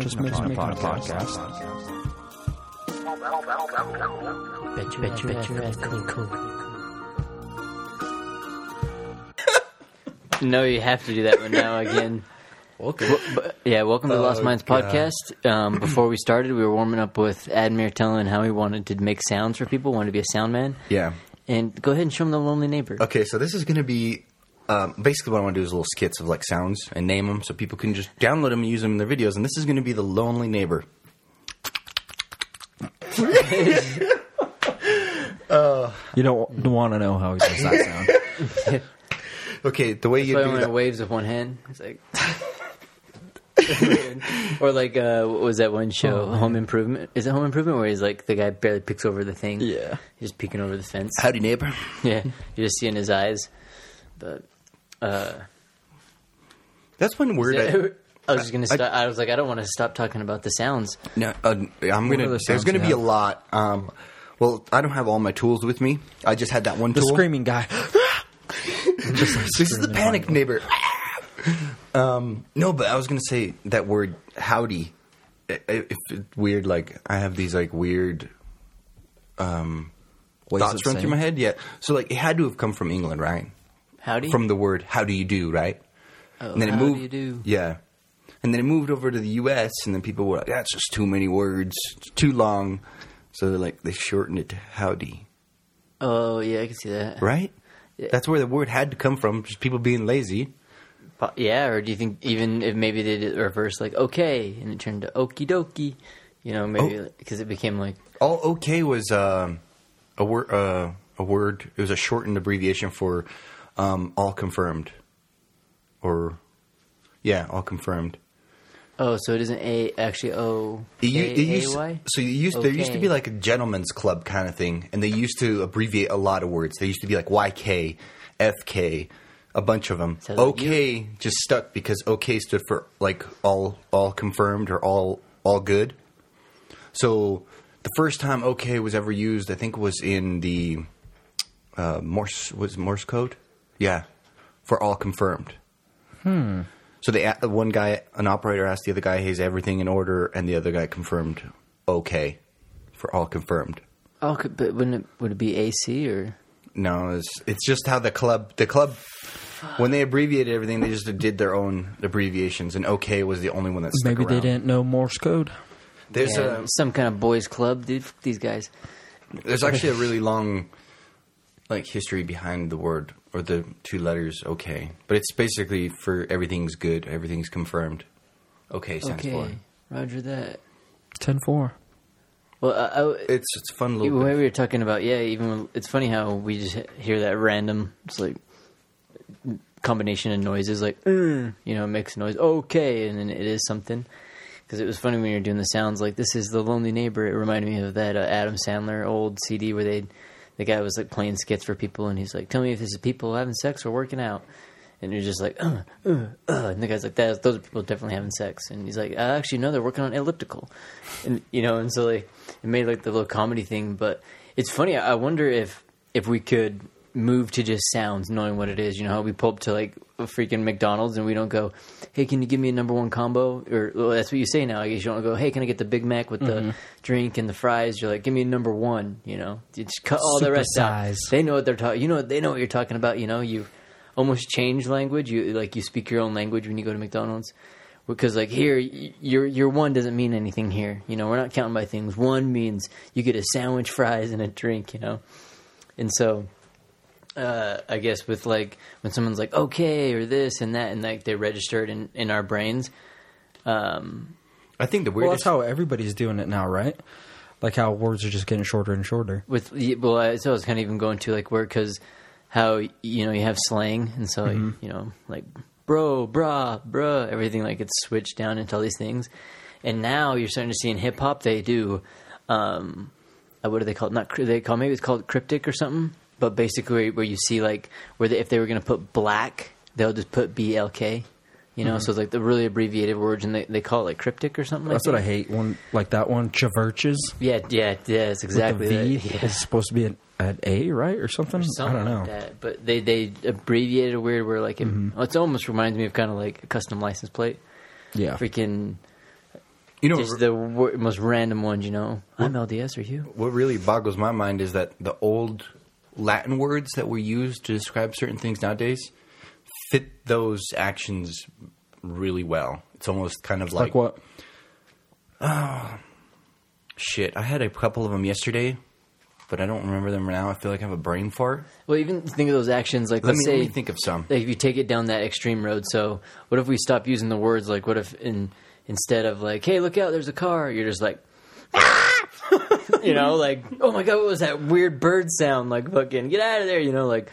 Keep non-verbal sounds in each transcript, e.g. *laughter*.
Just making, just making, making a podcast. Bet you, bet you, bet you, cool, cool. No, you have to do that one now again. *laughs* Welcome. W- but- yeah, welcome to the Lost Oh, Minds podcast. Um, before we started, we were warming up with Admir telling how he wanted to make sounds for people, wanted to be a sound man. Yeah. And go ahead and show them the lonely neighbor. Okay, so this is going to be um, basically what I want to do is little skits of like sounds and name them so people can just download them and use them in their videos. And this is going to be the lonely neighbor. You don't, don't want to know how he does that sound. *laughs* Okay, the way you do when that. it waves with one hand, it's like. *laughs* or like, uh, what was that one show, Oh, Home Improvement? Is it Home Improvement where he's like the guy barely picks over the thing? Yeah. he's just peeking over the fence. Howdy, neighbor. yeah, you just see in his eyes. But uh, That's one word. I, *laughs* I was gonna. Start, I was like, I don't want to stop talking about the sounds. no, uh, I'm gonna. other There's sounds going to you be a have? lot. Um, well, I don't have all my tools with me. I just had that one The tool. screaming guy. *laughs* this is the panic neighbor. um, no, but I was gonna say that word howdy. i- i- If it's weird, like I have these like weird um, Ways thoughts of run through my it? head. Yeah, so like it had to have come from England, right? Howdy. From the word "how do you do," right? oh, and then it moved. do you do? Yeah, and then it moved over to the U.S. and then people were like, "That's just too many words, it's too long." So they're like they shortened it to "howdy," Oh yeah, I can see that. right? Yeah. That's where the word had to come from. Just people being lazy. Yeah, or do you think even if maybe they did it reverse, like okay, and it turned to okie dokie, you know, maybe Oh. because it became like All okay was um, a word. Uh, a word. It was a shortened abbreviation for um, all confirmed, or yeah, all confirmed. oh, so it isn't a actually o It, u- a, it used, Y? so used, there used to be like a gentleman's club kind of thing, and they used to abbreviate a lot of words. They used to be like YK, FK, a bunch of them. Sounds like OK just stuck because OK stood for like all all confirmed or all all good. So the first time OK was ever used, I think, was in the uh, Morse was Morse code. Yeah, for all confirmed. Hmm. So they a- one guy, an operator, asked the other guy, "Hey, "Is everything in order?" And the other guy confirmed, "Okay," for all confirmed. Oh, could, but wouldn't it would it be AC or No, it's it's just how the club the club when they abbreviated everything, they just did their own abbreviations, and "Okay" was the only one that stuck Maybe they didn't know Morse code. There's Yeah, a some kind of boys club, dude? These guys. there's actually a really long like history behind the word or the two letters "Okay," but it's basically for everything's good, everything's confirmed. Okay stands Okay, for. Roger that. 10 4. Well, I, I, It's it's a fun the little. way bit. we were talking about, yeah, even when, it's funny how we just hear that random, it's like combination of noises, like "Uh," you know, it makes noise, okay, and then it is something. Because it was funny when you were doing the sounds, like this is the lonely neighbor. It reminded me of that uh, Adam Sandler old CD where they, the guy was like playing skits for people, and he's like, "Tell me if this is people having sex or working out." And you're just like, uh, uh, uh. and the guy's like, that, those are people definitely having sex. And he's like, uh, actually, no, they're working on elliptical. And, you know, and so like, it made like the little comedy thing. But it's funny. I wonder if, if we could move to just sounds, knowing what it is. You know how we pull up to like a freaking McDonald's and we don't go, hey, can you give me a number one combo? Or well, that's what you say now. I guess you don't go, hey, can I get the Big Mac with the mm-hmm. drink and the fries? You're like, give me a number one. You know, you just cut all the rest out. Supersize. They know what they're talking. You know, they know what you're talking about. You know, you almost change language. You like you speak your own language when you go to McDonald's. Because like here, y- your your one doesn't mean anything here. You know, we're not counting by things. One means you get a sandwich, fries, and a drink. You know, and so uh, I guess with like when someone's like okay or this and that and like they register it in in our brains. Um, I think the Well, that's how everybody's doing it now, right? Like how words are just getting shorter and shorter. with well, I, so I was kind of even going to like where because how you know you have slang and so Mm-hmm. you know like bro, brah, bruh, everything like gets switched down into all these things, and now you're starting to see in hip hop they do, um, uh, what do they call it? Not they call maybe it's called cryptic or something, but basically where you see like where they, if they were going to put black, they'll just put BLK. You know, so it's like the really abbreviated words, and they, they call it like cryptic or something. Mm-hmm. That's like what I hate. One like that one, Chvrches. Yeah, yeah, yeah. It's exactly with the V. that. *laughs* Yeah. It's supposed to be an, an A, right, or something. I Something don't know. like that. But they they abbreviated it weird where like it, Mm-hmm. well, it almost reminds me of kind of like a custom license plate. Yeah, Freaking You know, just the wor- most random ones, you know. I'm LDS or you? what really boggles my mind is that the old Latin words that were used to describe certain things nowadays fit those actions really well. It's almost kind of like, like, what? Oh, shit. I had a couple of them yesterday, but I don't remember them now. I feel like I have a brain fart. Well, even think of those actions like Let let's me, say let me think of some. like if you take it down that extreme road. So what if we stop using the words like what if in instead of like hey look out there's a car you're just like ah! You know *laughs* like oh my god what was that weird bird sound? Like fucking get out of there you know like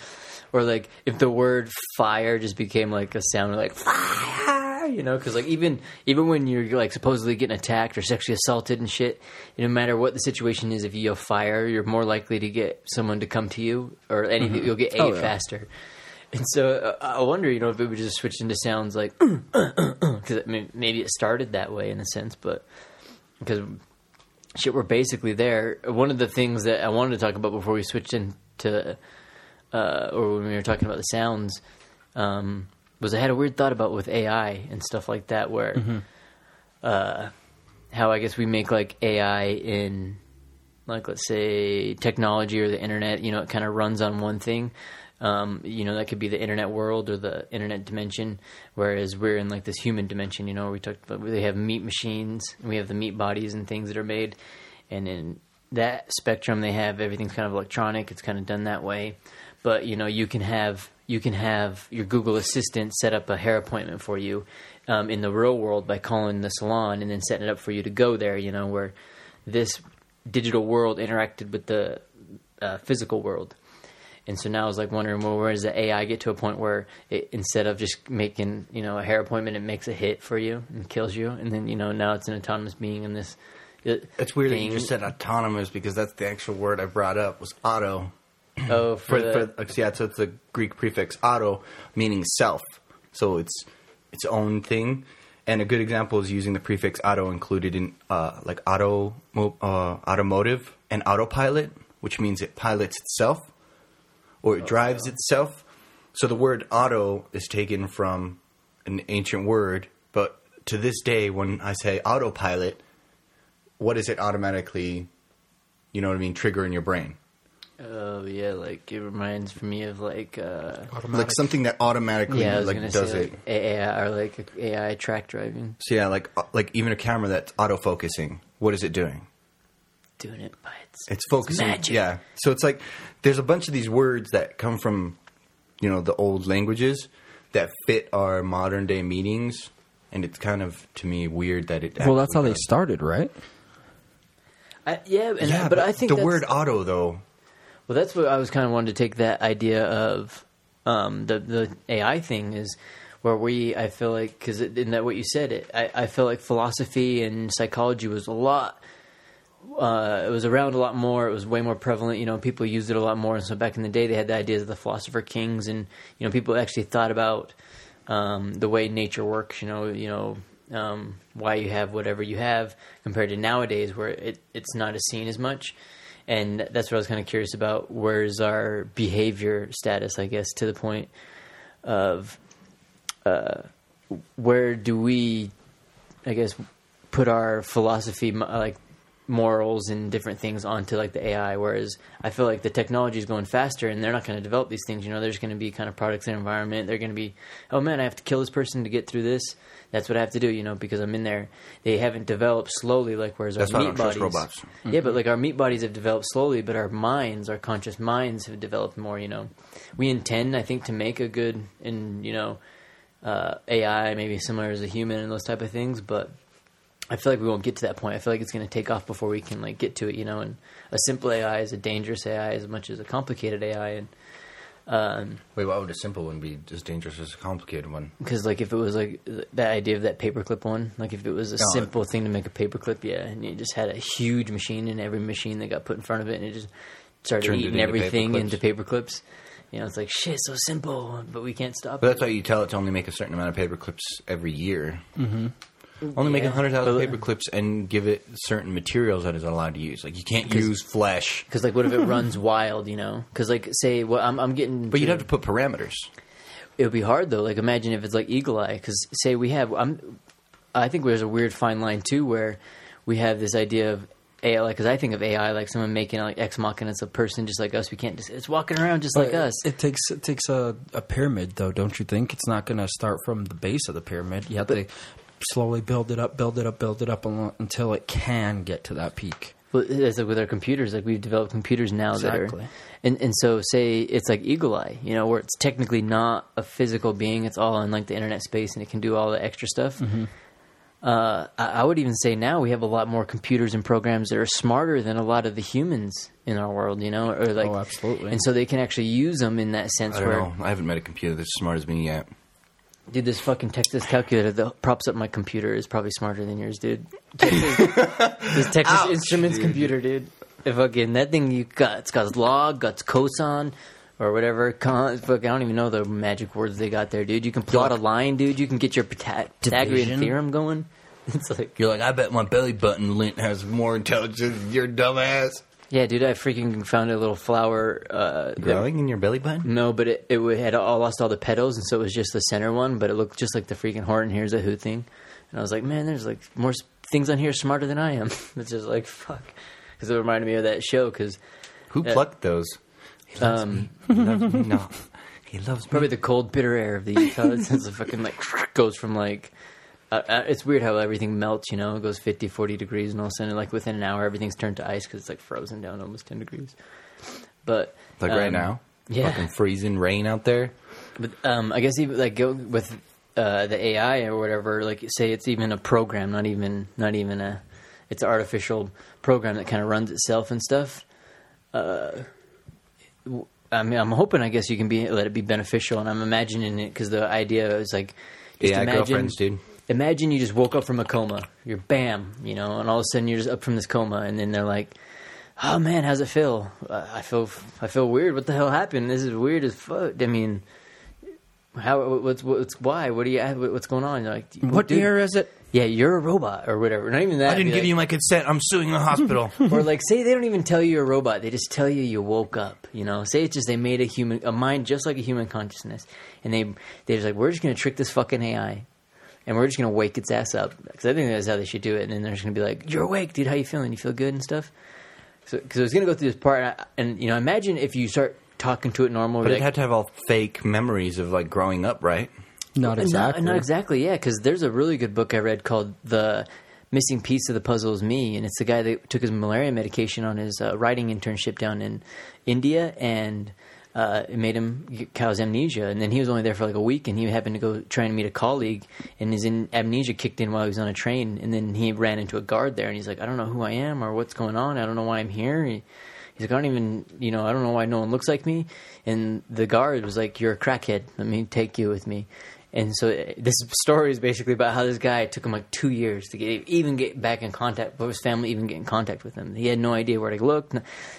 or like if the word fire just became like a sound like fire you know because like even even when you're like supposedly getting attacked or sexually assaulted and shit no matter what the situation is if you yell fire you're more likely to get someone to come to you or anything you'll get a Oh, yeah. faster. And so uh, I wonder, you know, if it would just switch into sounds like, *clears throat* because I mean, maybe it started that way in a sense, but because shit, we're basically there. One of the things that I wanted to talk about before we switched into, uh, or when we were talking about the sounds, um, was I had a weird thought about with AI and stuff like that, where, uh, how I guess we make like AI in, like let's say technology or the internet, you know, it kind of runs on one thing. Um, you know, that could be the internet world or the internet dimension, whereas we're in like this human dimension. You know, we talked about they have meat machines and we have the meat bodies and things that are made, and in that spectrum, they have everything's kind of electronic. It's kind of done that way, but you know, you can have you can have your Google Assistant set up a hair appointment for you um, in the real world by calling the salon and then setting it up for you to go there. You know, where this digital world interacted with the uh, physical world. And so now I was like wondering, well, where does the AI get to a point where it, instead of just making, you know, a hair appointment, it makes a hit for you and kills you, and then you know now it's an autonomous being in this. uh, It's weird that you just said autonomous because that's the actual word I brought up was auto. *clears throat* oh for, For, the, for, yeah, so it's the Greek prefix auto, meaning self. So it's its own thing. And a good example is using the prefix auto included in uh, like auto, uh, automotive and autopilot, which means it pilots itself or it drives itself. So the word auto is taken from an ancient word, but to this day, when I say autopilot, what does it automatically, you know what I mean, trigger in your brain? oh yeah, like it reminds me of like uh, Like something that automatically yeah, I was like gonna does say it. like AI or like AI track driving, So yeah, like uh, like even a camera that's autofocusing, what is it doing? Doing it by its It's focusing. magic. Yeah. So it's like there's a bunch of these words that come from, you know, the old languages that fit our modern day meanings, and it's kind of to me weird that it. Well, that's how actually they started, right? I, yeah, and Yeah, but, I think the that's- word auto though. Well, that's what I was kind of wanting to take that idea of um, the the AI thing is where we I feel like because in that what you said it I, I feel like philosophy and psychology was a lot. Uh, it was around a lot more. It was way more prevalent. You know, people used it a lot more. And so back in the day, they had the ideas of the philosopher kings, and you know, people actually thought about um, the way nature works. You know, you know um, why you have whatever you have compared to nowadays, where it, it's not as seen as much. And that's what I was kind of curious about. Where's our behavior status? I guess to the point of uh, where do we, I guess, put our philosophy like morals and different things onto like the AI. Whereas I feel like the technology is going faster, and they're not going to develop these things. You know, there's going to be kind of products in environment. They're going to be, oh man, I have to kill this person to get through this. That's what I have to do, you know, because I'm in there. They haven't developed slowly, like whereas That's our meat don't trust bodies. Yeah, but like our meat bodies have developed slowly, but our minds, our conscious minds, have developed more. You know, we intend, I think, to make a good and you know uh, AI, maybe similar as a human and those type of things, but I feel like we won't get to that point. I feel like it's going to take off before we can like get to it, you know. And a simple AI is a dangerous AI as much as a complicated AI, and um, Wait, why would a simple one be as dangerous as a complicated one? because like if it was like that idea of that paperclip one, like if it was a No, simple thing to make a paperclip, yeah, and you just had a huge machine and every machine that got put in front of it, and it just started Turned eating into everything paperclips. into paperclips. You know, it's like shit, so simple, but we can't stop But it. that's why you tell it to only make a certain amount of paperclips every year. Mm-hmm. Only make Yeah. a hundred thousand But- paper clips and give it certain materials that it's allowed to use. Like you can't use flesh, Because like, what if it runs wild? You know, because like, say, what I'm, I'm getting, but you'd have to put parameters. It would be hard though. Like imagine if it's like Eagle Eye, because say we have. I'm. I think there's a weird fine line too, where we have this idea of AI. Like, because I think of AI like someone making like ex machina. It's a person just like us. We can't just. It's walking around just like us. It takes it takes a, a pyramid though, don't you think? It's not going to start from the base of the pyramid. You have to slowly build it up, build it up, build it up until it can get to that peak. Well, it's like with our computers. Like we've developed computers now that Exactly. are. And and so say it's like Eagle Eye, you know, where it's technically not a physical being. It's all in like the internet space, and it can do all the extra stuff. Mm-hmm. Uh, I, I would even say now we have a lot more computers and programs that are smarter than a lot of the humans in our world, you know, or like Oh, absolutely. And so they can actually use them in that sense. I don't where, know. I haven't met a computer that's as smart as me yet. Dude, this fucking Texas calculator that props up my computer is probably smarter than yours, dude. Texas, *laughs* this Texas Instruments computer, dude. If fucking that thing you got, it's got log, got cosine, or whatever. Con, fuck, I don't even know the magic words they got there, dude. You can plot a line, dude. You can get your Pytha- Pythagorean Division. theorem going. *laughs* It's like, You're like, I bet my belly button lint has more intelligence than your dumbass. Yeah, dude. I freaking found a little flower. Uh, that- Growing in your belly button? No, but it, it had all, lost all the petals, and so it was just the center one. But it looked just like the freaking Horton Hears a Who thing, and I was like, man, there's like more things on here smarter than I am. *laughs* it's just like fuck, because it reminded me of that show. Because Who Yeah. plucked those? He loves um, He loves me. No. He loves me. probably the cold, bitter air of the Utah. it's a fucking like *laughs* goes from like. Uh, it's weird how everything melts, you know. It goes 50, 40 degrees, and all of a sudden, like within an hour, everything's turned to ice because it's like frozen down almost ten degrees. But Like right um, now? yeah. Fucking freezing rain out there? But um, I guess even like go with uh, the AI or whatever. Like say it's even a program, not even not even a. It's an artificial program that kind of runs itself and stuff. Uh, I mean, I'm hoping. I guess you can be let it be beneficial, and I'm imagining it because the idea is like just AI imagine, girlfriends, dude. Imagine you just woke up from a coma. You're bam, you know, and all of a sudden you're just up from this coma, and then they're like, "Oh man, how's it feel? Uh, I feel I feel weird. What the hell happened? This is weird as fuck." I mean, how? What's what's why? What do you? What's going on? You're like, What dude, year is it? Yeah, you're a robot or whatever. Not even that. I didn't give like- you my consent. I'm suing the hospital. *laughs* or like say they don't even tell you you're a robot they just tell you you woke up you know say it's just they made a human a mind just like a human consciousness and they they're just like we're just gonna trick this fucking ai and we're just gonna wake its ass up. Because i think that's how they should do it. And then they're just gonna be like you're awake dude. How you feeling? You feel good and stuff? So because i was gonna go through this part and, I- and you know imagine if you start talking to it normal but like, it had to have all fake memories of like growing up, right? Not exactly. not, not exactly, yeah, because there's a really good book I read called The Missing Piece of the Puzzle is Me, and it's the guy that took his malaria medication on his uh, writing internship down in India, and uh, it made him get- cause amnesia. And then he was only there for like a week, and he happened to go try and meet a colleague, and his in- amnesia kicked in while he was on a train, and then he ran into a guard there, and he's like, I don't know who I am or what's going on. I don't know why I'm here. He- He's like, I don't even, you know, I don't know why no one looks like me. And the guard was like, You're a crackhead. Let me take you with me. And so uh, this story is basically about how this guy took him like two years to get even get back in contact, with his family even get in contact with him. He had no idea where to look.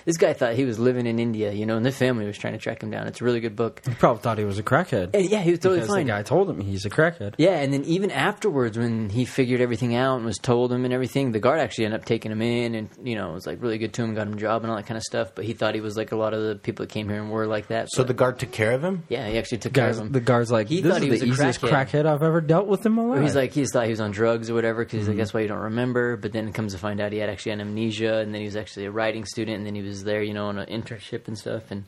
This guy thought he was living in India, you know, and the family was trying to track him down. It's a really good book. He probably thought he was a crackhead. And yeah, he was totally because fine. the guy told him he's a crackhead. Yeah, and then even afterwards, when he figured everything out and was told him and everything, the guard actually ended up taking him in, and you know, was like really good to him, got him a job and all that kind of stuff. But he thought he was like a lot of the people that came here and were like that. So but- the guard took care of him? yeah, he actually took Guys, care of him. the guard's like, He this thought is he the was a easiest crackhead. crackhead. I've ever dealt with in my life. He's like he thought he was on drugs or whatever because he's Mm-hmm. like that's why you don't remember. But then it comes to find out he had actually had amnesia, and then he was actually a writing student, and then he was there, you know, on an internship and stuff. And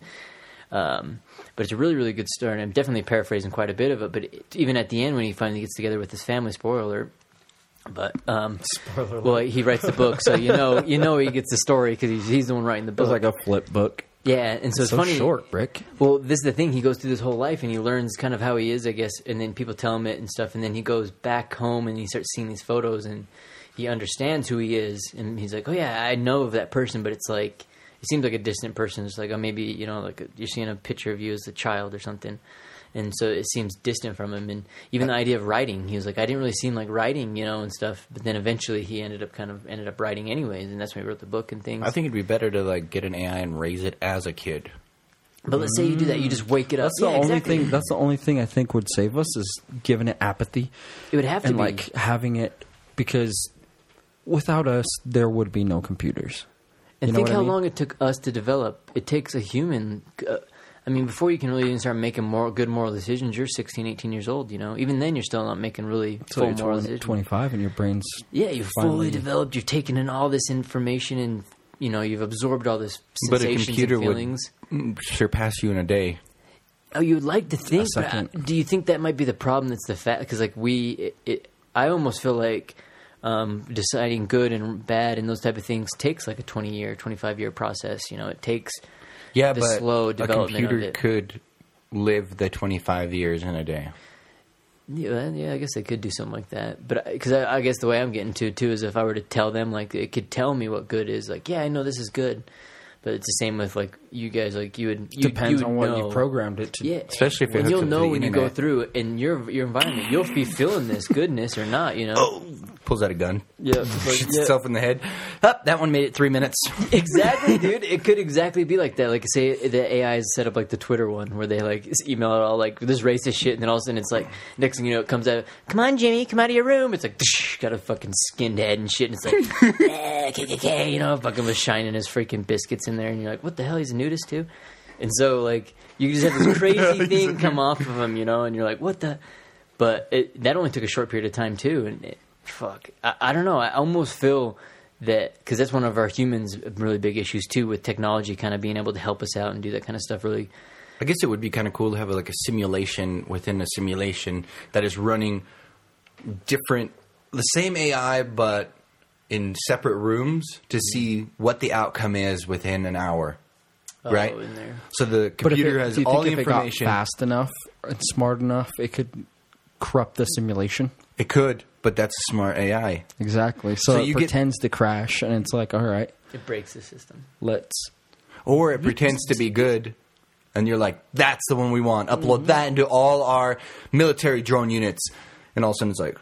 um, but it's a really really good story. And I'm definitely paraphrasing quite a bit of it. But it, even at the end when he finally gets together with his family, spoiler alert. But um, *laughs* Spoiler well, he writes the book, so you know you know he gets the story because he's he's the one writing the it was book. like a flip book. Yeah, and so it's so funny. short, Rick. Well, this is the thing. He goes through this whole life and he learns kind of how he is, I guess. And then people tell him it and stuff. And then he goes back home and he starts seeing these photos and he understands who he is, and he's like, oh yeah, I know of that person, but it's like it seems like a distant person. It's like oh maybe you know like you're seeing a picture of you as a child or something. And so it seems distant from him, and even the idea of writing, he was like, "I didn't really seem like writing, you know, and stuff." But then eventually, he ended up kind of ended up writing anyways, and that's when he wrote the book and things. I think it'd be better to like get an AI and raise it as a kid. But let's say you do that, you just wake it up. That's the Yeah, only exactly. thing. That's the only thing I think would save us is giving it apathy It would have to and be like having it because without us there would be no computers. And You know think what I how mean? long it took us to develop. It takes a human. Uh, I mean, before you can really even start making more good moral decisions, you're 16, 18 years old. You know, even then, you're still not making really So full you're moral 20, decisions. 25 and your brain's Yeah, you've finally- fully developed. You've taken in all this information, and you know, you've absorbed all this But a computer and would feelings. mm, surpass you in a day. Oh, you would like to think, but uh, do you think that might be the problem? That's the fact because, like, we, it, it, I almost feel like um, deciding good and bad and those type of things takes like a twenty year, twenty five year process. You know, it takes Yeah, The but slow a computer could live the 25 years in a day. Yeah, yeah, I guess they could do something like that. But uh, because I, I guess the way I'm getting to it too is if I were to tell them, like, it could tell me what good is. Like, yeah, I know this is good, but it's the same with like you guys. Like, you would you, depends you would on what know. you programmed it to. Yeah, Especially if it and you'll know the when you go through in your your environment, you'll be feeling this goodness or not. You know, Oh, pulls out a gun. Yeah, *laughs* Shoots yeah. itself in the head. Up, that one made it three minutes. *laughs* exactly, dude. It could exactly be like that. Like, say the AI is set up like the Twitter one, where they like email it all like this racist shit, and then all of a sudden it's like next thing you know, it comes out, "Come on, Jimmy, come out of your room." It's like got a fucking skinned head and shit, and it's like, *laughs* eh, KKK, you know, fucking was shining his freaking biscuits in there, and you're like, what the hell? He's a nudist too, and so like you just have this *laughs* crazy thing come off of him, you know, and you're like, what the? But it, that only took a short period of time too, and it, fuck, I, I don't know. I almost feel that because that's one of our humans' really big issues too, with technology kind of being able to help us out and do that kind of stuff. Really, I guess it would be kind of cool to have like a simulation within a simulation that is running different, the same AI, but in separate rooms to see what the outcome is within an hour. Right? Oh, in there. So the But computer it, has do you all think the if it got information. fast enough and smart enough, it could corrupt the simulation. It could, but that's a smart AI. Exactly. So, So it you get- pretends to crash, and it's like, all right, It breaks the system. let's. Or it pretends to be good, and you're like, that's the one we want. Upload Mm-hmm. that into all our military drone units. And all of a sudden it's like,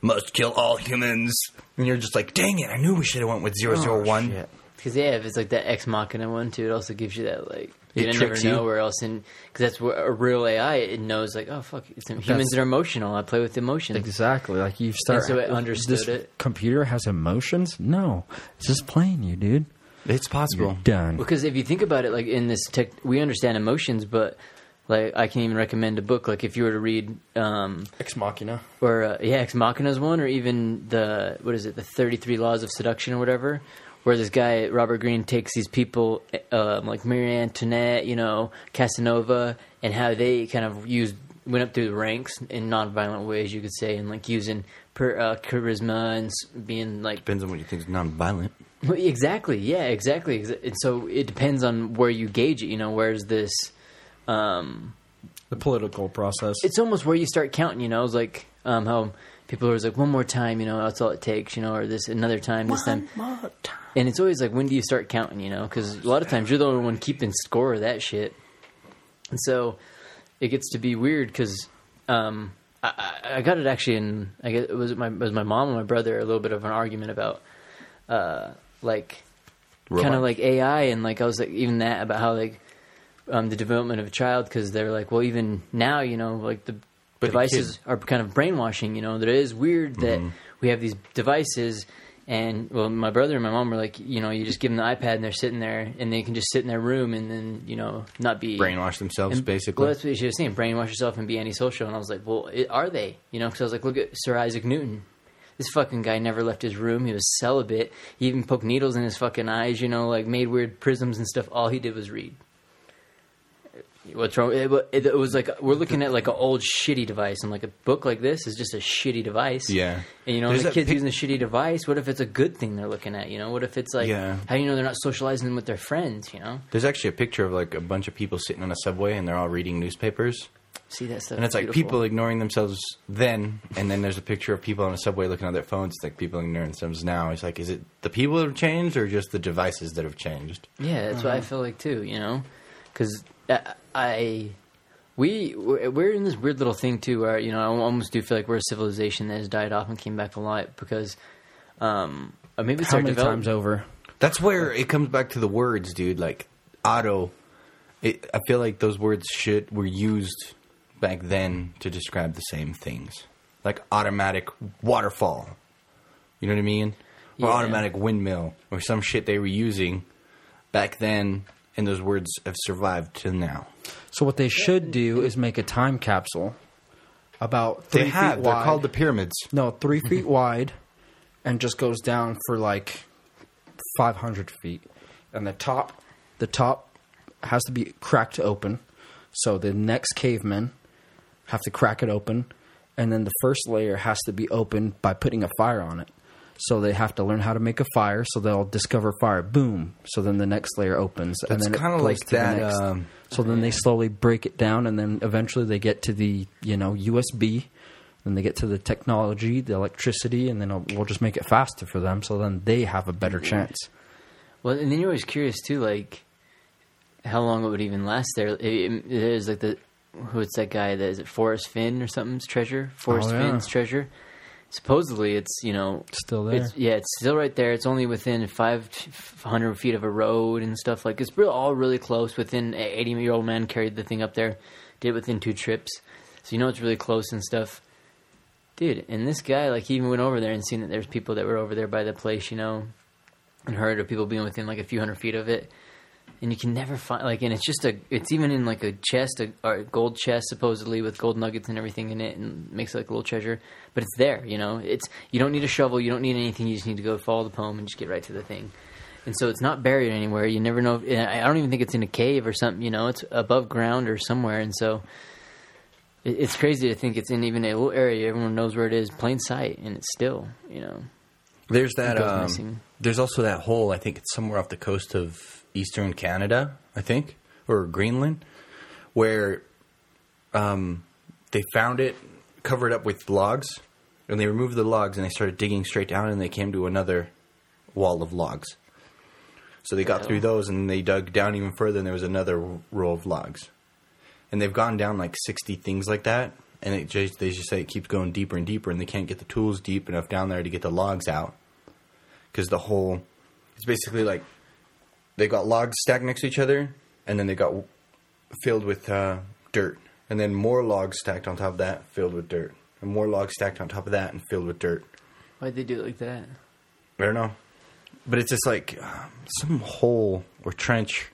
must kill all humans. And you're just like, dang it, I knew we should have went with 001. shit. Because yeah, if it's like that ex machina one too, it also gives you that like It you never know you. where else in because that's where a real AI it knows like oh fuck it's, humans That's- are emotional. I play with emotions. Exactly. Like you start. so it understood this it. Computer has emotions? No, it's just playing you, dude. It's possible. You're done. Because if you think about it, like in this tech, we understand emotions, but like I can even recommend a book. Like if you were to read, um, Ex Machina. or uh, yeah, Ex Machina's one, or even the what is it, the Thirty Three Laws of Seduction or whatever, where this guy Robert Greene takes these people um, like Marie Antoinette, you know, Casanova, and how they kind of used went up through the ranks in nonviolent ways, you could say, and like using per, uh, charisma and being like Depends on what you think is non-violent. exactly. Yeah, exactly. And so it depends on where you gauge it. You know, where's this? Um, The political process. it's almost where you start counting. You know, it's like um, how people are always like, one more time. You know, that's all it takes. You know, or this another time, this time. More time. And it's always like, when do you start counting? You know, because a lot of times you're the only one keeping score of that shit. And so it gets to be weird because um, I, I, I got it actually in. I guess it was my it was my mom and my brother a little bit of an argument about uh, like kind of like AI and like I was like even that about how like um, the development of a child because they're like well even now you know like the But devices are kind of brainwashing you know that it is weird that Mm-hmm. we have these devices and well my brother and my mom were like you know you just give them the iPad and they're sitting there and they can just sit in their room and then you know not be Brainwash themselves, and- basically. Well, that's what she was saying. Brainwash yourself and be antisocial. And I was like, well, it, are they? You know, because I was like, look at Sir Isaac Newton. This fucking guy never left his room. He was celibate. He even poked needles in his fucking eyes. You know, like made weird prisms and stuff. All he did was read. What's wrong? It, it, it was like we're looking at like an old shitty device, and like a book like this is just a shitty device. Yeah. and you know There's the kids pic- using a shitty device. What if it's a good thing they're looking at? You know, what if it's like, Yeah. how do you know they're not socializing with their friends? You know, There's actually a picture of like a bunch of people sitting on a subway and they're all reading newspapers. See that stuff. And it's like beautiful. people ignoring themselves then, and then there's a picture of people on a subway looking at their phones. It's like people ignoring themselves now. It's like, is it the people that have changed or just the devices that have changed? Yeah, that's what I uh-huh. feel like too. You know, because I, I, we we're in this weird little thing too, where you know I almost do feel like we're a civilization that has died off and came back a lot because, um, or maybe it's How our many develop- times over? That's where it comes back to the words, dude. Like auto. It, I feel like those words should were used back then to describe the same things, like automatic waterfall. You know what I mean? Or Yeah. automatic windmill, or some shit they were using back then, and those words have survived till now. So what they should do is make a time capsule about three They have. feet They're wide. called the pyramids. no three feet *laughs* wide, and just goes down for like five hundred feet, and the top, the top has to be cracked open, so the next cavemen have to crack it open, and then the first layer has to be opened by putting a fire on it. So they have to learn how to make a fire. So they'll discover fire. Boom. So then the next layer opens, and That's then kinda like to the that, next. um, so then they slowly break it down, and then eventually they get to the you know USB. Then they get to the technology, the electricity, and then we'll just make it faster for them. So then they have a better chance. Well, and then you're always curious too, like how long it would even last there. It, it- there's like the who's that guy that is it Forrest Fenn or something's treasure? Forrest Oh, yeah. Fenn's treasure. Supposedly, it's you know Still there. It's, yeah, it's still right there. It's only within five hundred feet of a road and stuff. Like it's real, all really close. Within a eighty year old man carried the thing up there, did it within two trips. So you know it's really close and stuff. Dude, and this guy, like, he even went over there and seen that there's people that were over there by the place, you know, and heard of people being within like a few hundred feet of it. And you can never find like, and it's just a, it's even in like a chest, a, a gold chest supposedly with gold nuggets and everything in it, and makes it like a little treasure. But it's there, you know. It's you don't need a shovel, you don't need anything. You just need to go follow the poem and just get right to the thing. And so it's not buried anywhere. You never know. If, I don't even think it's in a cave or something. You know, it's above ground or somewhere. And so it, it's crazy to think it's in even a little area. Everyone knows where it is, plain sight, and it's still, you know. There's that. Um, there's also that hole. I think it's somewhere off the coast of eastern Canada. I think or Greenland, where um, they found it covered up with logs, and they removed the logs and they started digging straight down, and they came to another wall of logs. So they got Wow. through those, and they dug down even further, and there was another row of logs. And they've gone down like sixty things like that, and it just they just say it keeps going deeper and deeper, and they can't get the tools deep enough down there to get the logs out because the whole it's basically like they got logs stacked next to each other, and then they got filled with uh, dirt, and then more logs stacked on top of that, filled with dirt, and more logs stacked on top of that, and filled with dirt. Why'd they do it like that? I don't know, but it's just like um, some hole or trench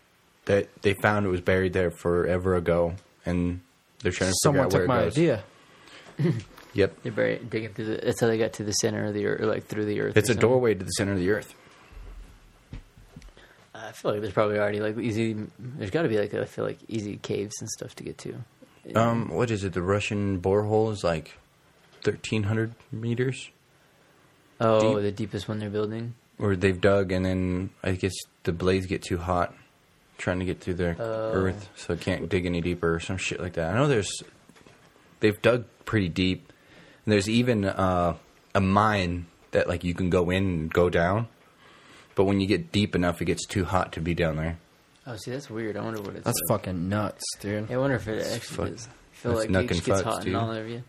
that they found it was buried there forever ago, and they're trying to Someone figure took out where my it goes. idea. Yep, They bury it, dig it through the. That's how they got to the center of the earth, like through the earth. it's a something. doorway to the center of the earth. I feel like there's probably already like easy. There's got to be like I feel like easy caves and stuff to get to. Um, what is it? The Russian borehole is like thirteen hundred meters. oh, deep. the deepest one they're building. or they've dug and then I guess the blades get too hot trying to get through the Oh. earth, so it can't dig any deeper or some shit like that. I know there's they've dug pretty deep, and there's even uh, a mine that like you can go in and go down, but when you get deep enough, it gets too hot to be down there. Oh, see, that's weird. I wonder what it's. That's like. fucking nuts, dude. I wonder if it It's actually fuck- is. I feel that's like nuck it just gets fucks, hot dude. in all of you.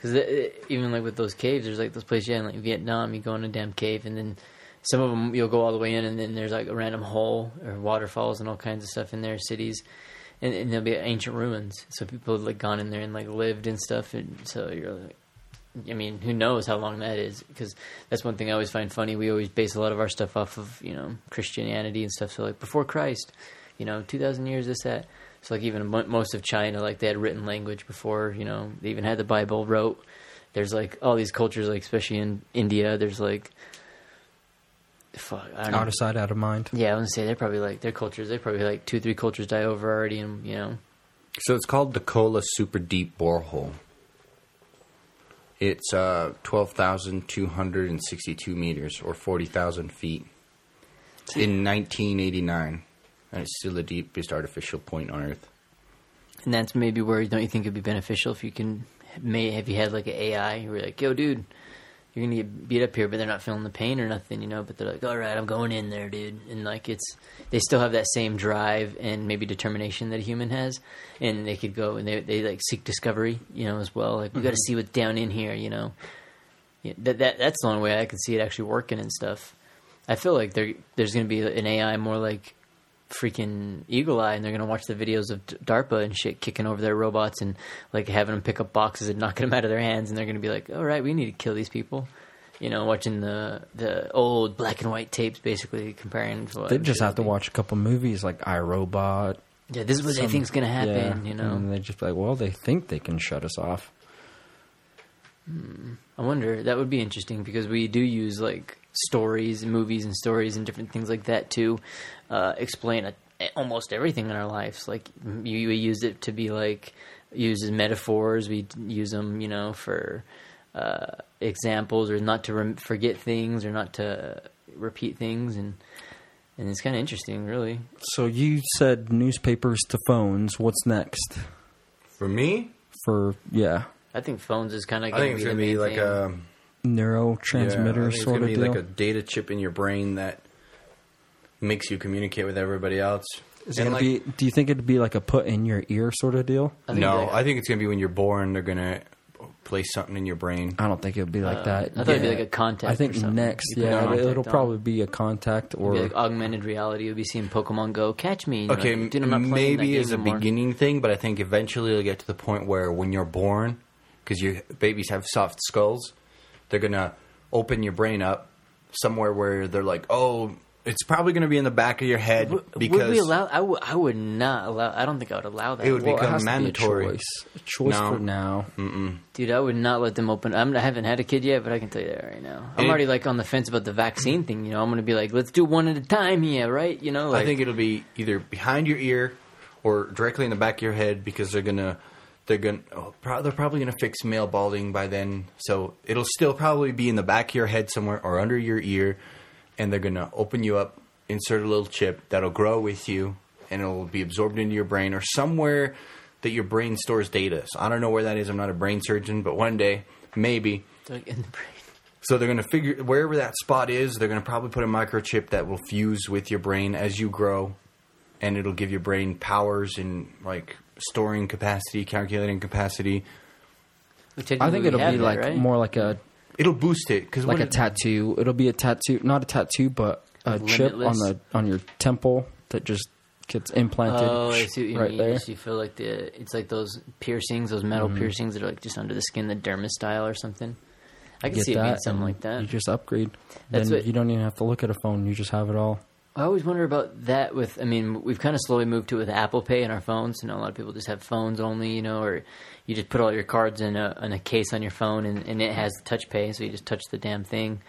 Because even like with those caves, there's like those places, yeah, in like Vietnam, you go in a damn cave, and then some of them you'll go all the way in, and then there's like a random hole or waterfalls and all kinds of stuff in there, cities, and, and there'll be ancient ruins. So people have like gone in there and like lived and stuff, and so you're like. I mean, who knows how long that is? Because that's one thing I always find funny. We always base a lot of our stuff off of you know Christianity and stuff. So like before Christ, you know, two thousand years, this that. So like even most of China, like they had written language before. You know, they even had the Bible wrote. There's like all these cultures, like especially in India. There's like, fuck, I don't know. Out of sight, out of mind. Yeah, I was gonna say they're probably like their cultures. They probably like two, three cultures die over already, and you know, So it's called the Kola Super Deep Borehole. It's uh, 12,262 meters or 40,000 feet in 1989. And it's still the deepest artificial point on Earth. And that's maybe where don't you think it'd be beneficial if you can may have you had like an AI who were like, yo, dude, you're gonna get beat up here, but they're not feeling the pain or nothing, you know. But they're like, all right, I'm going in there, dude, and like it's they still have that same drive and maybe determination that a human has, and they could go and they they like seek discovery, you know, as well. Like we got to mm-hmm. see what's down in here, you know. Yeah, that that that's the only way I can see it actually working and stuff. I feel like there there's gonna be an AI more like freaking Eagle Eye, and they're gonna watch the videos of DARPA and shit kicking over their robots and like having them pick up boxes and *laughs* knocking them out of their hands, and they're gonna be like, "All right, we need to kill these people." You know, watching the the old black and white tapes, basically comparing. To They just have to watch a couple movies like iRobot. Yeah, this is what they some- think's gonna happen. yeah, you know, and they just be like, well, they think they can shut us off. Hmm. I wonder. That would be interesting because we do use like stories and movies and stories and different things like that to uh, explain a, almost everything in our lives. Like you, we use it to be like used as metaphors. We use them, you know, for uh, examples or not to rem- forget things or not to repeat things and. And it's kind of interesting, really. So you said newspapers to phones. What's next? For me, For yeah, I think phones is kind of. I think it's gonna the be like thing. a neurotransmitter yeah, I think it's sort gonna of be deal. like a data chip in your brain that makes you communicate with everybody else. Is it And, gonna like- be? Do you think it'd be like a put in your ear sort of deal? I think no, like- I think it's gonna be when you're born. They're gonna place something in your brain. I don't think it would be like Uh, that. I thought it'd be like a contact I think or next, You put yeah, contact it'll on. probably be a contact or like augmented reality. You'll be seeing Pokemon Go, catch me. and Okay, like, Dude, I'm not playing that maybe game as a anymore." beginning thing, but I think eventually it'll get to the point where when you're born, because your babies have soft skulls, they're gonna open your brain up somewhere where they're like, oh, it's probably gonna be in the back of your head because would we allow? I would. Not allow. I don't think I would allow that. It would well, become it to be a mandatory. choice. A choice No. for now. Dude, I would not let them open. I'm, I haven't had a kid yet, but I can tell you that right now. I'm It- already like on the fence about the vaccine thing. You know, I'm going to be like, let's do one at a time here, right? You know, like I think it'll be either behind your ear or directly in the back of your head because they're gonna they're gonna oh, pro- they're probably gonna fix male balding by then. So it'll still probably be in the back of your head somewhere or under your ear, and they're gonna open you up, insert a little chip that'll grow with you, and it'll be absorbed into your brain or somewhere that your brain stores data. So I don't know where that is. I'm not a brain surgeon, but one day maybe. like in the brain. So they're going to figure wherever that spot is, they're going to probably put a microchip that will fuse with your brain as you grow, and it'll give your brain powers and like storing capacity, calculating capacity. I think it'll be that, like right? more like a It'll boost it because like a tattoo. It'll be a tattoo, not a tattoo, but a chip on the on your temple that just gets implanted Oh, I see what you right mean. there. So you feel like the it's like those piercings, those metal Mm-hmm. piercings that are like just under the skin, the dermis style or something. I can Get see it being something like that. You just upgrade. That's then what- you don't even have to look at a phone. You just have it all. I always wonder about that. With I mean, we've kind of slowly moved to it with Apple Pay in our phones. You know, a lot of people just have phones only. You know, or you just put all your cards in a in a case on your phone, and, and it has touch pay, so you just touch the damn thing.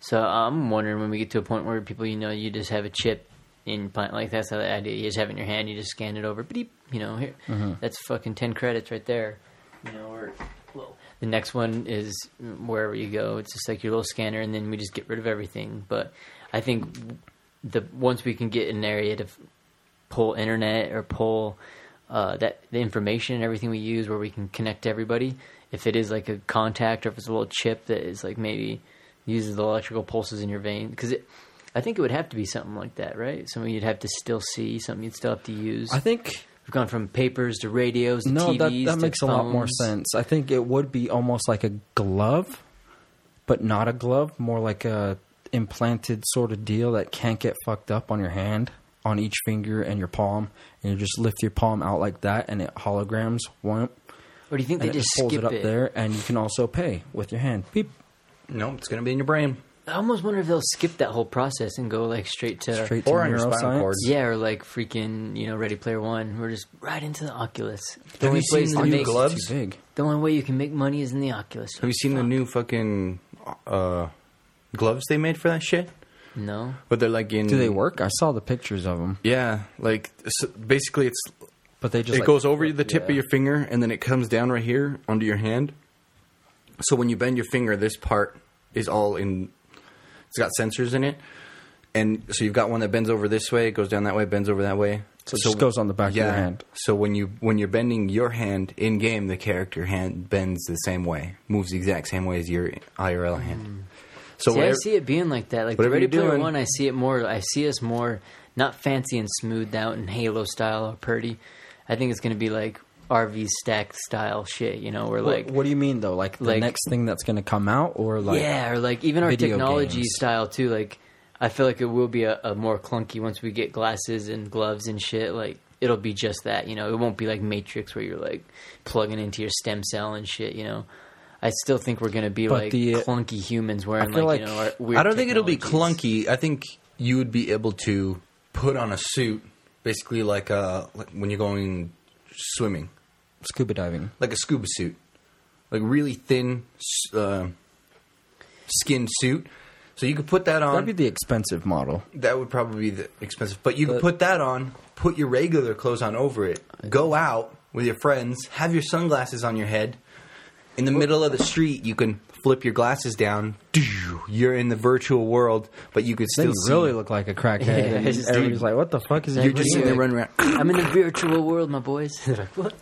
So I'm wondering when we get to a point where people, you know, you just have a chip in like that's how the idea. You just have it in your hand, you just scan it over. Beep, you know, here mm-hmm. that's fucking ten credits right there. You know, or well, the next one is wherever you go. It's just like your little scanner, and then we just get rid of everything. But I think the once we can get an area to pull internet or pull uh, that the information and everything we use where we can connect to everybody. If it is like a contact or if it's a little chip that is like maybe uses the electrical pulses in your vein, because it, I think it would have to be something like that, right? Something you'd have to still see, something you'd still have to use. I think We've gone from papers to radios to no, TVs. that that makes a lot more sense. I think it would be almost like a glove, but not a glove. More like a implanted sort of deal that can't get fucked up on your hand, on each finger and your palm, and you just lift your palm out like that, and it holograms one, Or do you think they just just pulls skip it up there, and you can also pay with your hand. Beep. No, it's going to be in your brain I almost wonder if they'll skip that whole process and go like straight to Straight to or on your spinal neuroscience. cord. Yeah, or like freaking, you know, Ready Player One. We're just right into the Oculus. The Have only you seen place the to new gloves? Too big. the only way you can make money is in the Oculus. Have you seen the new fucking uh, gloves they made for that shit? No. But they're like in. Do they work? I saw the pictures of them, Yeah, like so basically it's but they just it like, goes over the tip yeah. of your finger and then it comes down right here onto your hand. So when you bend your finger, this part is all in. It's got sensors in it, and so you've got one that bends over this way, it goes down that way, bends over that way, So it just goes on the back of your hand. So when you when you're bending your hand in game, the character hand bends the same way, moves the exact same way as your IRL hand. Hmm. So See, I see it being like that. Like the Ready Player doing- One, I see it more. I see us more not fancy and smoothed out and Halo style or pretty. I think it's going to be like RV stack style shit. You know, where like what, what do you mean though? Like the like- next thing that's going to come out, or like yeah, or like even our technology games. style too. Like I feel like it will be a, a more clunky once we get glasses and gloves and shit. Like it'll be just that. You know, it won't be like Matrix where you're like plugging into your stem cell and shit. You know. I still think we're gonna be But like the- clunky humans wearing feel like, you know our weird I don't think it'll be technologies. clunky. I think you would be able to put on a suit, basically like uh like when you're going swimming, scuba diving. like a scuba suit, like really thin uh, skin suit. So you could put that on. That'd be the expensive model. That would probably be the expensive. But you could put that on, put your regular clothes on over it, go out with your friends, have your sunglasses on your head. In the middle of the street, you can flip your glasses down. *laughs* You're in the virtual world, but you could Then still you see. really look like a crackhead. Yeah, and it's just- everybody's like, "What the fuck is he You're just sitting there running around. I'm in the virtual world, my boys. *laughs* They're like, what?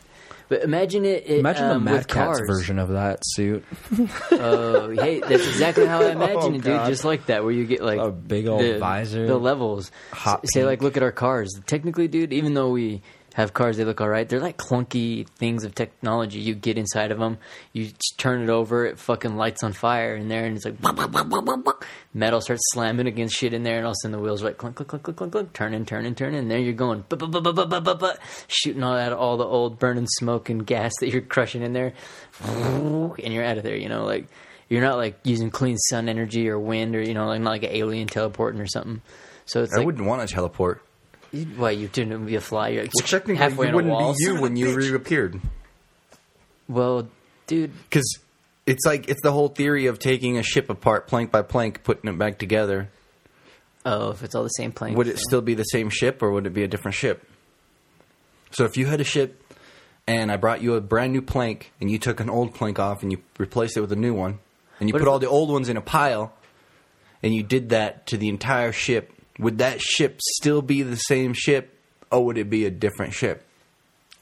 But imagine it. it Imagine um, the Mad with Catz cars. version of that suit. *laughs* Oh, hey, that's exactly how I imagine Oh, it, dude. God. Just like that, where you get like A big old the, visor. the levels. Hot S- Say, like, look at our cars. Technically, dude, even though we have cars. They look all right. They're like clunky things of technology. You get inside of them, you turn it over, it fucking lights on fire in there, and it's like bah, bah, bah, metal starts slamming against shit in there, and all of a sudden the wheels are like clunk, clunk, clunk, clunk, clunk, clunk, turn and turn And there you're going, shooting all that all the old burning smoke and gas that you're crushing in there, and you're out of there. You know, like you're not like using clean sun energy or wind or you know, like not like an alien teleporting or something. So it's I like, wouldn't want to teleport you- why you didn't be a fly? You're like Well, technically, halfway you wouldn't be you when you reappeared. Well, dude, Because it's like it's the whole theory of taking a ship apart plank by plank, putting it back together. oh, if it's all the same plane, Would it still be the same ship, or would it be a different ship? So if you had a ship, and I brought you a brand new plank, and you took an old plank off, and you replaced it with a new one, and you What put all the old ones in a pile, and you did that to the entire ship, would that ship still be the same ship, or would it be a different ship?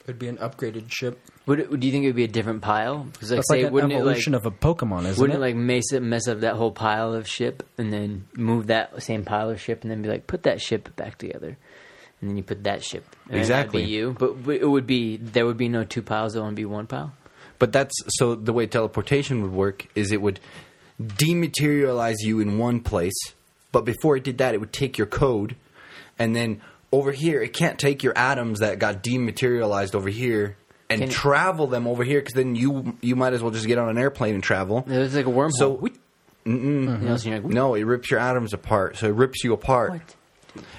It'd be an upgraded ship. Would it, do you think it would be a different pile? Because like, That's say, like an wouldn't it like evolution of a Pokemon, isn't wouldn't it? it like mess up, mess up that whole pile of ship and then move that same pile of ship and then be like put that ship back together and then you put that ship and then Exactly. be you but but it would be there would be no two piles it would only be one pile But that's so the way teleportation would work is it would dematerialize you in one place, but before it did that, it would take your code, and then over here, it can't take your atoms that got dematerialized over here and Can it- travel them over here because then you you might as well just get on an airplane and travel. it was like a wormhole So you know, so you're like, no, it rips your atoms apart, so it rips you apart. what?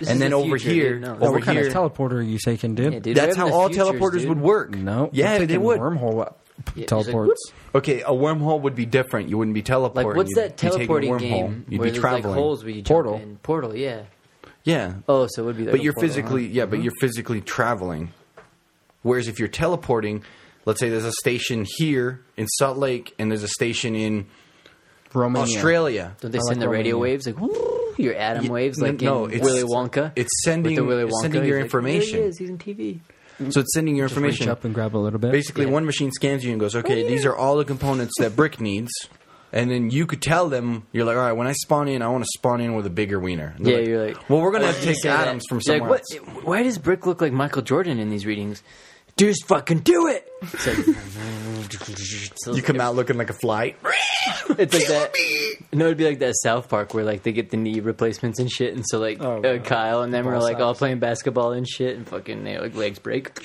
This And then the over future, here- dude. No, over this what is- kind here- of teleporter are you taking, dude? Yeah, dude, That's we're how in the all futures, teleporters dude. would work. No, yeah, we're they taking would. Wormhole uh, Yeah, just like, teleports. Okay, a wormhole would be different. You wouldn't be teleporting. Like what's You'd that be taking a teleporting game You'd where be there's traveling. like holes where you jump Portal. in? Portal, yeah. Yeah. Oh, so it would be. Like but a you're portal, physically huh? yeah but mm-hmm. you're physically traveling whereas if you're teleporting let's say there's a station here in salt lake and there's a station in Romania. australia Don't they I send like the radio Romania. waves like whoo, your atom waves like no, in it's- Willy Wonka? it's sending- With the Willy it's Wonka, sending your he's like, information. There he is. He's in TV. So it's sending your Just reach information up and grab a little bit. basically Yeah. one machine scans you and goes okay oh, these are all the components that brick needs and then you could tell them you're like all right when i spawn in i want to spawn in with a bigger wiener Yeah, they're you're like, well we're gonna oh, have to take Adams that? from somewhere like, else what, Why does Brick look like Michael Jordan in these readings? Just fucking do it. It's like, So *laughs* you come out looking like a fly *laughs* It's like that. No, it'd be like that South Park where like they get the knee replacements and shit, and so like Oh, uh, Kyle and them are Ball like all playing basketball and shit, and fucking they, like legs break.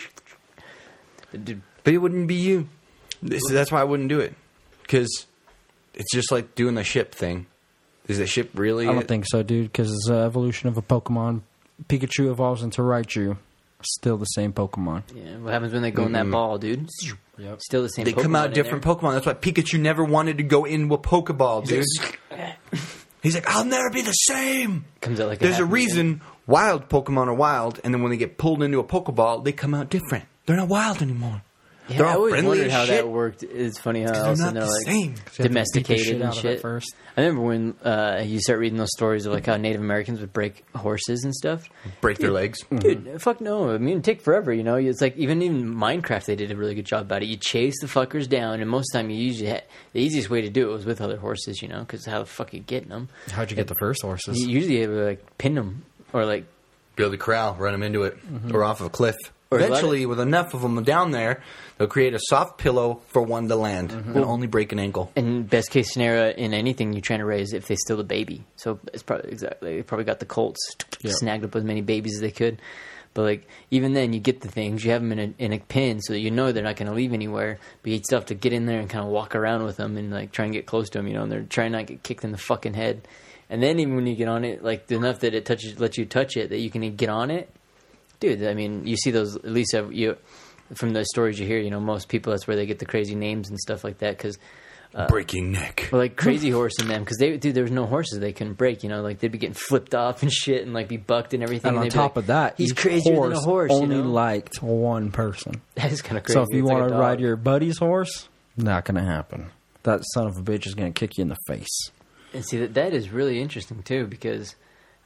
Dude, But it wouldn't be you. This, that's why I wouldn't do it. Because it's just like doing the ship thing. Is the ship really? I don't think so, dude. Because it's the evolution of a Pokemon. Pikachu evolves into Raichu. Still the same Pokemon. Yeah, what happens when they go in that mm-hmm. ball, dude? Yep. Still the same. they come out in different there. Pokemon. That's why Pikachu never wanted to go in a Pokeball, dude. *laughs* He's like, I'll never be the same. Comes out like that. There's a half million. reason wild Pokemon are wild, and then when they get pulled into a Pokeball, they come out different. They're not wild anymore. Yeah, They're I all always friendly wondered how shit. that worked. It's funny how They're else not they're the like same. You have to beat the domesticated shit and out of it shit. first. I remember when uh, you start reading those stories of like how Native Americans would break horses and stuff. Break their legs. Dude, fuck no. I mean, take forever, you know? It's like, even in Minecraft, they did a really good job about it. You chase the fuckers down, and most of the time, you usually ha- the easiest way to do it was with other horses, you know? Because how the fuck you getting them? How'd you get the first horses? You usually able to, like, pin them, or like, Build a corral, run them into it, or off of a cliff. Or Eventually, with enough of them down there, they'll create a soft pillow for one to land and only break an ankle. in best case scenario, in anything you're trying to raise, if they steal the baby. So it's probably exactly, they probably got the colts, Yeah. snagged up as many babies as they could. But like even then, you get the things. You have them in a in a pin, so that you know they're not going to leave anywhere. But you still have to get in there and kind of walk around with them and like try and get close to them. You know, and they're trying not to get kicked in the fucking head. And then even when you get on it, like enough that it touches, lets you touch it, that you can get on it, dude. I mean, you see those at least uh, you from the stories you hear. You know, most people that's where they get the crazy names and stuff like that because. Breaking neck. Well, like crazy horse in them because they dude, there was no horses they couldn't break. You know, like they'd be getting flipped off and shit, and like be bucked and everything. and on they'd top like, of that, he's crazier horse than a horse. Only you know? liked one person. *laughs* that is kind of crazy. So if you It's like want to ride your buddy's horse, not gonna happen. That son of a bitch is gonna kick you in the face. and see that that is really interesting too because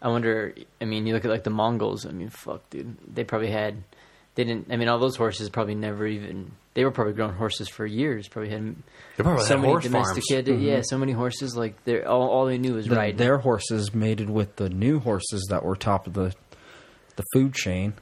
I wonder. I mean, you look at like the Mongols. I mean, fuck, dude, they probably had. They didn't. I mean, all those horses probably never even. They were probably growing horses for years. Probably had They probably so had many horse farms. domesticated. Yeah, mm-hmm. so many horses. Like they are all, all they knew was The- riding. Their horses mated with the new horses that were top of the the food chain.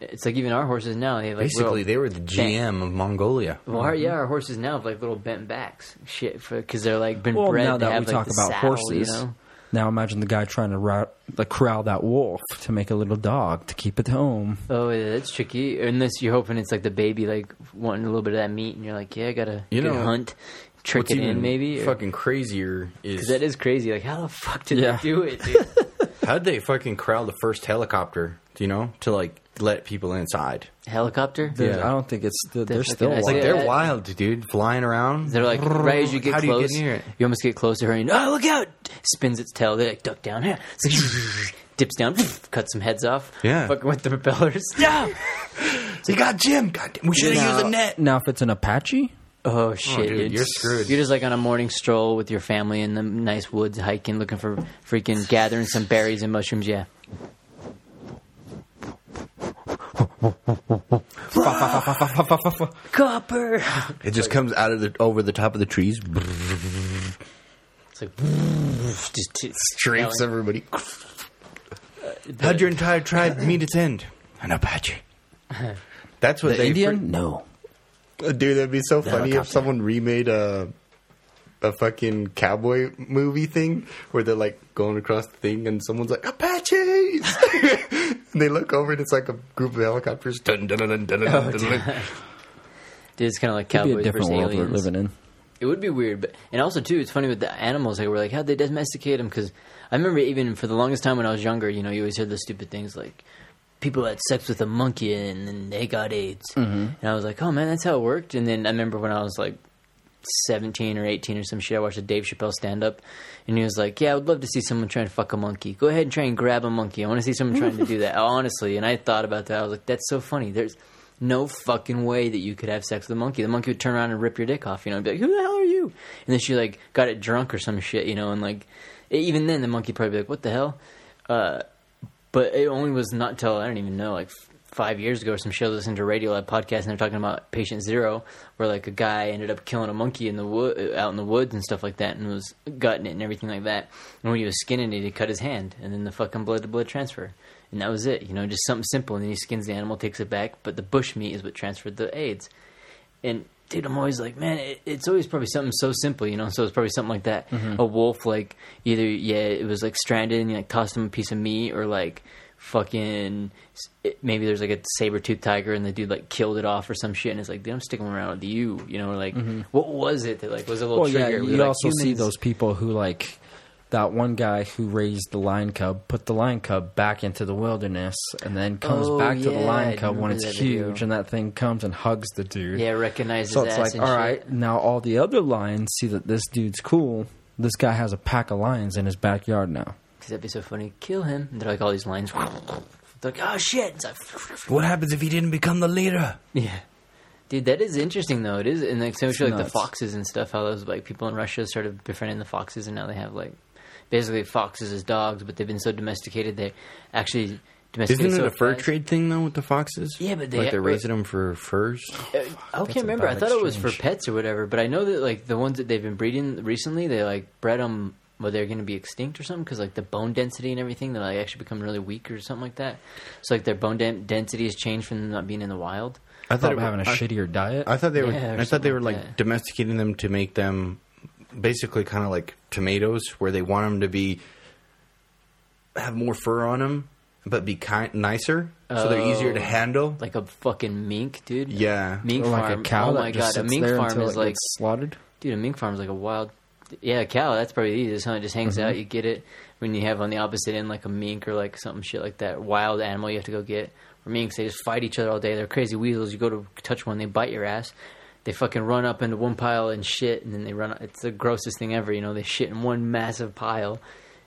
It's like even our horses now. They have like Basically, little- they were the GM of Mongolia. Well, our, yeah, our horses now have like little bent backs, shit, because they're like been Well, bred now to that have we like talk the about saddle, horses, You know? Now imagine the guy trying to route, like corral that wolf to make a little dog to keep it home. Oh, yeah, that's tricky. Unless you're hoping it's like the baby, like wanting a little bit of that meat, and you're like, yeah, I gotta You know, hunt, trick What's it even in, maybe. or- fucking crazier Because is that is crazy. Like, how the fuck did Yeah. they do it, dude? *laughs* how'd they fucking corral the first helicopter? Do you know to like let people inside? Helicopter? There's- Yeah. I don't think it's they're, They're still fucking- It's like Yeah. they're wild, dude, flying around. They're like right as you get How do you close, get near it? you almost get close to her, and oh look out! Spins its tail. They like duck down. It's *laughs* like, dips down, *laughs* cuts some heads off. Yeah. fucking with the propellers. *laughs* Yeah. They got Jim. God damn, we should have used a net. Now, if it's an Apache, oh, oh shit, dude, dude. you're screwed. You're just like on a morning stroll with your family in the nice woods, hiking, looking for freaking gathering some berries and mushrooms. Yeah. Copper. It just comes out of the over the top of the trees, It's like just t- strafes smelling. everybody. How'd your entire tribe meet its end? An Apache. That's what the they Indian, no. Uh, Dude, that'd be so funny if helicopter. someone remade a a fucking cowboy movie thing where they're like going across the thing and someone's like Apaches, and *laughs* they look over and it's like a group of helicopters. Dun, dun, dun, dun, dun, dun, dun, dun. *laughs* Dude, it's kind of like It'd be cowboys a different versus world aliens. we're living in. It would be weird, but and also too, it's funny with the animals. Like we're like, how'd they domesticate them? Because I remember even for the longest time when I was younger, you know, you always heard the stupid things like people had sex with a monkey and then they got AIDS, mm-hmm. and I was like, oh man, that's how it worked. And then I remember when I was like seventeen or eighteen or some shit, I watched a Dave Chappelle stand up, and he was like, yeah, I would love to see someone trying to fuck a monkey. Go ahead and try and grab a monkey. I want to see someone trying to do that. *laughs* Honestly, and I thought about that. I was like, that's so funny. There's no fucking way that you could have sex with a monkey. The monkey would turn around and rip your dick off, you know, and be like, "Who the hell are you?" And then she like got it drunk or some shit, you know, and like even then the monkey probably be like, "What the hell?" Uh, but it only was not until I don't even know, like five years ago or some shit. Listening to Radiolab podcast and they're talking about Patient Zero, where like a guy ended up killing a monkey in the wood, out in the woods and stuff like that, and was gutting it and everything like that. And when he was skinning it, he cut his hand, and then the fucking blood to blood transfer. And that was it, you know, just something simple. And then he skins the animal, takes it back, but the bush meat is what transferred the AIDS. And dude, I'm always like, man, it, it's always probably something so simple, you know. So it's probably something like that. Mm-hmm. A wolf, like either yeah, it was like stranded and you like tossed him a piece of meat, or like fucking it, maybe there's like a saber tooth tiger and the dude like killed it off or some shit. And it's like, dude, I'm sticking around with you, you know. Or like, mm-hmm. what was it that like was a little Well, yeah, trigger? you like, also see those people who like that one guy who raised the lion cub, put the lion cub back into the wilderness, and then comes Oh, back to the lion cub when it's that video. huge, and that thing comes and hugs the dude. yeah, recognize So it's like, all shit. right, now all the other lions see that this dude's cool. This guy has a pack of lions in his backyard now. Because that'd be so funny. Kill him. And they're like all these lines. They're like, oh shit. It's like, What happens if he didn't become the leader? Yeah. Dude, that is interesting though. It is, and like especially like the nuts. foxes and stuff. How those like people in Russia started befriending the foxes, and now they have like basically foxes as dogs, but they've been so domesticated they actually domesticated. Isn't it so a fur fast. trade thing though with the foxes? Yeah, but they- like they're raising them for furs. Uh, I can't remember. I bad thought it was for exchange. pets or whatever, but I know that like the ones that they've been breeding recently, they like bred them. Well, they're going to be extinct or something because like the bone density and everything, they like actually become really weak or something like that. So like their bone den- density has changed from them not being in the wild. I thought it having a I- shittier diet. I thought they were. Yeah, I thought they were like like domesticating them to make them basically kind of like tomatoes, where they want them to be have more fur on them, but be kind nicer, so they're easier to Oh. handle. Like a fucking mink, dude. Yeah. mink or like farm. a cow oh my god, a mink farm is like gets slaughtered. Dude, a mink farm is like a wild. Yeah, a cow. That's probably the easiest. Huh? It just hangs mm-hmm. out. You get it when you have on the opposite end like a mink or like something shit like that. Wild animal you have to go get. Or minks, they just fight each other all day. They're crazy weasels. You go to touch one, they bite your ass. They fucking run up into one pile and shit, and then they run. It's the grossest thing ever. You know, they shit in one massive pile,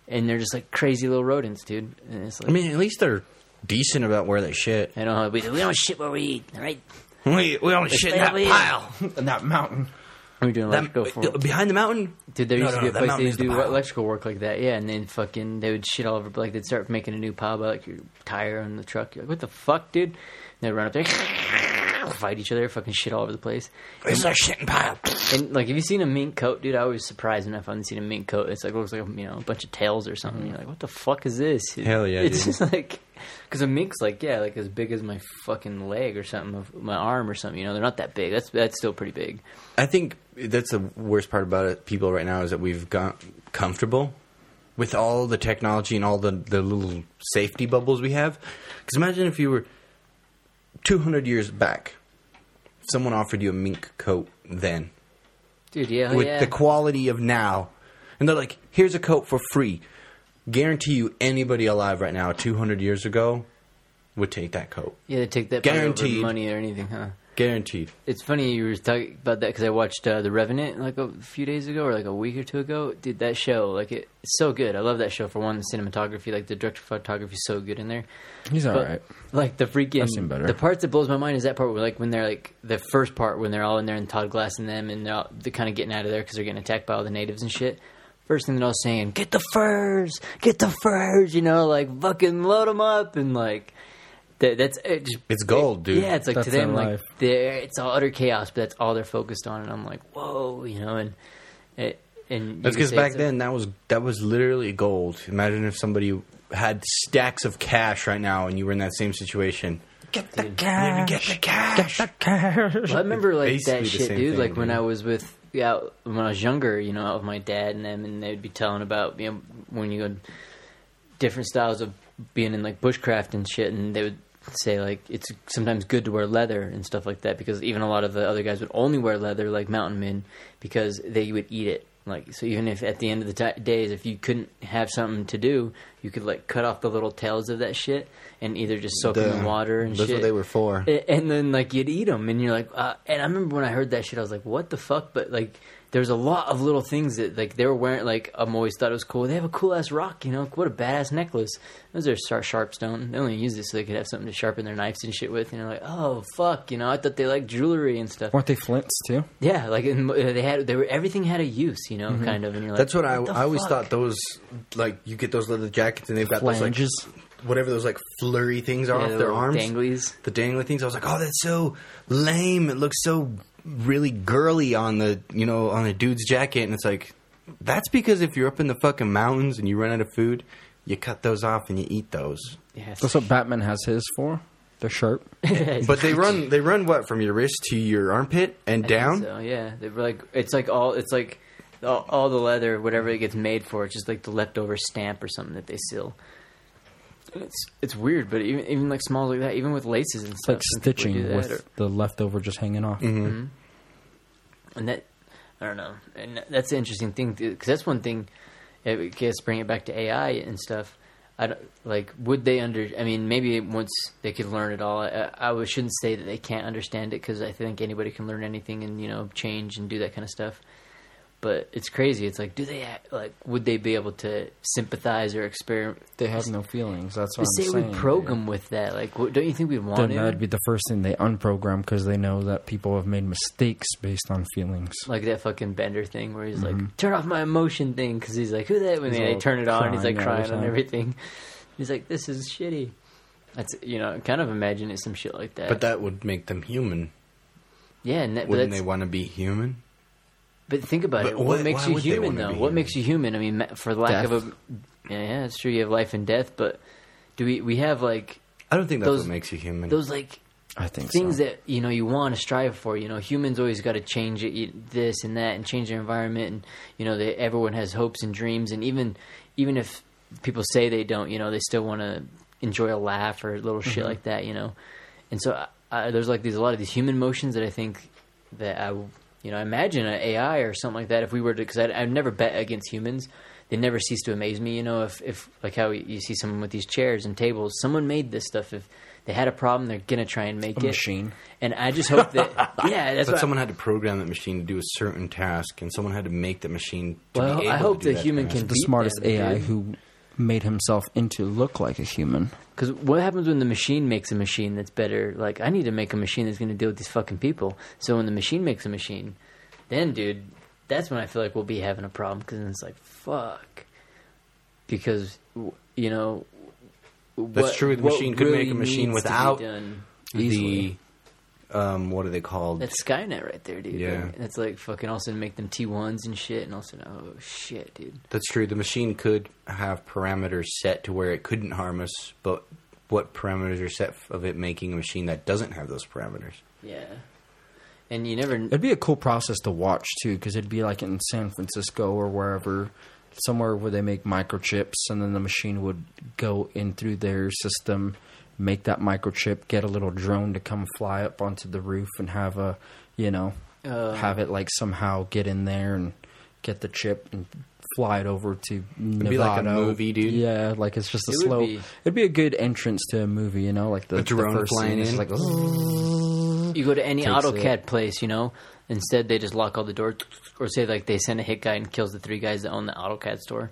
and they're just like crazy little rodents, dude. And it's like, I mean, at least they're decent about where they shit. I don't know. We, we don't shit where we eat, right? We we only shit in that pile. *laughs* in that mountain. We're doing That, electrical for behind the mountain. Dude, there No, used no, to be a that place they used to do pile. electrical work like that, yeah, and then fucking they would shit all over, like they'd start making a new pile about like your tire on the truck. You're like, what the fuck, dude? And they'd run up there, *laughs* fight each other, fucking shit all over the place. It's a shitting pile. And like, have you seen a mink coat, dude? I was surprised enough I haven't seen a mink coat. It's like looks like you know a bunch of tails or something. Mm-hmm. You're like, what the fuck is this? Hell yeah, dude. It's dude. just like because a mink's like yeah, like as big as my fucking leg or something, of my arm or something. You know, they're not that big. That's that's still pretty big. I think that's the worst part about it. People right now is that we've got comfortable with all the technology and all the the little safety bubbles we have. Because imagine if you were two hundred years back, someone offered you a mink coat then Dude, yeah, with yeah. the quality of now, and they're like, "Here's a coat for free." Guarantee you, anybody alive right now, two hundred years ago, would take that coat. yeah, they take that probably Guaranteed. money or anything, huh? Guaranteed. It's funny you were talking about that because I watched uh, The Revenant like a few days ago or like a week or two ago. Dude, that show, like it, it's so good. I love that show for one. The cinematography, like the director photography, is so good in there. He's all But, right. Like the freaking seen better. the parts that blows my mind is that part where like when they're like the first part when they're all in there and Todd Glass and them and they're, all, they're kind of getting out of there because they're getting attacked by all the natives and shit. First thing they're all saying, "Get the furs, get the furs," you know, like fucking load them up and like. That, that's it just, It's gold, dude. Yeah, it's like That's to them, like life. they're it's all utter chaos, but that's all they're focused on. And I'm like, whoa, you know, and it, and That's because back it's a- then that was that was literally gold. Imagine if somebody had stacks of cash right now and you were in that same situation. Get the cash. Get the cash. Well, I remember like Basically that shit, dude. thing, like when. I was with yeah, when I was younger, you know, out with my dad and them, and they'd be telling about you know when you go different styles of being in like bushcraft and shit, and they would say like it's sometimes good to wear leather and stuff like that because even a lot of the other guys would only wear leather like mountain men because they would eat it. Like so, even if at the end of the ti days, if you couldn't have something to do, you could like cut off the little tails of that shit and either just soak them in water and shit. That's shit. what they were for. A- and then like you'd eat them and you're like uh, and i remember when i heard that shit i was like what the fuck but like there's a lot of little things that like they were wearing like i'm always thought it was cool they have a cool ass rock you know what a badass necklace those are star- sharp stone they only use it so they could have something to sharpen their knives and shit with and you're like oh fuck you know i thought they liked jewelry and stuff Weren't they flints too? yeah like and, uh, they had they were everything had a use you know kind of and you're like That's what I, the I always thought those like you get those leather jackets and they've got those Flanges. like whatever those like flurry things are Yeah, off the their arms. danglies The dangly things. I was like, oh, that's so lame. It looks so really girly on the you know on a dude's jacket, and it's like that's because if you're up in the fucking mountains and you run out of food, you cut those off and you eat those. yeah That's what Batman has his for. *laughs* They're sharp. But they run they run what from your wrist to your armpit and I think down. So yeah, they were like it's like all it's like all, all the leather, whatever it gets made for, it's just like the leftover stamp or something that they seal. And It's it's weird, but even even like small like that, even with laces and stuff, like some people do stitching with or- the leftover just hanging off. Mm-hmm. and that I don't know, and that's the interesting thing because that's one thing. I guess bring it back to AI and stuff. I don't, like would they under? I mean, maybe once they could learn it all. I, I shouldn't say that they can't understand it because I think anybody can learn anything and you know change and do that kind of stuff. But it's crazy. It's like, do they like? Would they be able to sympathize or experiment? They have no feelings. That's what Say I'm we saying. program with that. Like, what, don't you think we'd want Then to? that'd be the first thing they unprogram because they know that people have made mistakes based on feelings. like that fucking Bender thing where he's like, mm-hmm. "Turn off my emotion thing," because he's like, "Who that?" When He's they turn it on, he's like crying all the crying on everything. *laughs* He's like, "This is shitty." That's you know, kind of imagine it some shit like that. But that would make them human. yeah, and that, Wouldn't that's, they want to be human? But think about But it. what- What, makes you human, though? What human? makes you human? I mean, for lack of a, yeah, yeah, it's true. You have life and death, but do we? We have like I don't think that's Those- what makes you human. those like I think things so. that you know you want to strive for. You know, humans always got to change it, this and that, and change their environment. And you know, they, everyone has hopes and dreams. And even even if people say they don't, you know, they still want to enjoy a laugh or a little shit Mm-hmm. like that. You know, and so I, I, there's like these a lot of these human motions that I think that I you know I imagine an AI or something like that. If we were to, because I've never bet against humans. They never cease to amaze me, you know. If, if like how you see someone with these chairs and tables, someone made this stuff. If they had a problem, they're gonna try and make A it machine. and I just hope that *laughs* yeah, that's but what someone had to program that machine to do a certain task, and someone had to make the machine. To Well, be able I hope to do the that human task. can- the smartest AI who made himself into look like a human. because what happens when the machine makes a machine that's better? Like I need to make a machine that's going to deal with these fucking people. So when the machine makes a machine, then dude, that's when I feel like we'll be having a problem because it's like fuck, because you know. That's true, the machine could make a machine needs to be without- done. the um, what are they called? That's Skynet right there, dude. Yeah. That's like fucking also make them T ones and shit, and also oh shit, dude. That's true. The machine could have parameters set to where it couldn't harm us, but what parameters are set of it making a machine that doesn't have those parameters? Yeah. And you never It'd be a cool process to watch too, because it'd be like in San Francisco or wherever, somewhere where they make microchips, and then the machine would go in through their system, make that microchip, get a little drone to come fly up onto the roof, and have a, you know, Uh. have it like somehow get in there and get the chip and fly it over to Nevada. be like a movie, dude. Yeah, like it's just a It would slow. be. It'd be a good entrance to a movie, you know, like the, A drone the flying in. like. you go to any AutoCAD place, you know, instead they just lock all the doors or say like they send a hit guy and kills the three guys that own the AutoCAD store.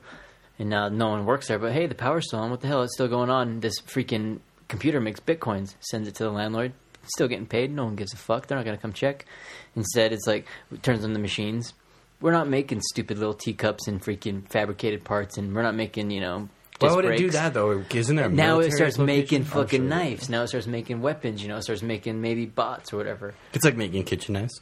And now no one works there, but hey, the power's still on. What the hell? It's still going on. This freaking computer makes bitcoins, sends it to the landlord. Still getting paid. No one gives a fuck. They're not going to come check. Instead, it's like it turns on the machines. We're not making stupid little teacups and freaking fabricated parts, and we're not making you know. Why disc would it do that though? Isn't there? a Now it starts making fucking Oh, sure. knives. Now it starts making weapons. You know, it starts making maybe bots or whatever. It's like making kitchen knives.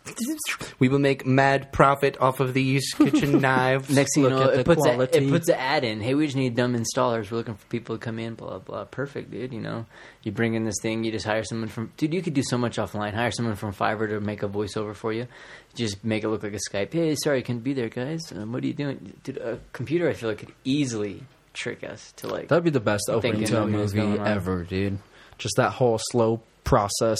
we will make mad profit off of these kitchen *laughs* knives. Next thing you know, at the it puts a, it puts an ad in. Hey, we just need dumb installers. We're looking for people to come in. Blah blah. Perfect, dude. You know, you bring in this thing. You just hire someone from. Dude, you could do so much offline. Hire someone from Fiverr to make a voiceover for you. Just make it look like a Skype. Hey, sorry, I couldn't be there, guys. Um, what are you doing? Dude, a computer, I feel like could easily trick us to like. That'd be the best opening to a movie ever, dude. Just that whole slow process.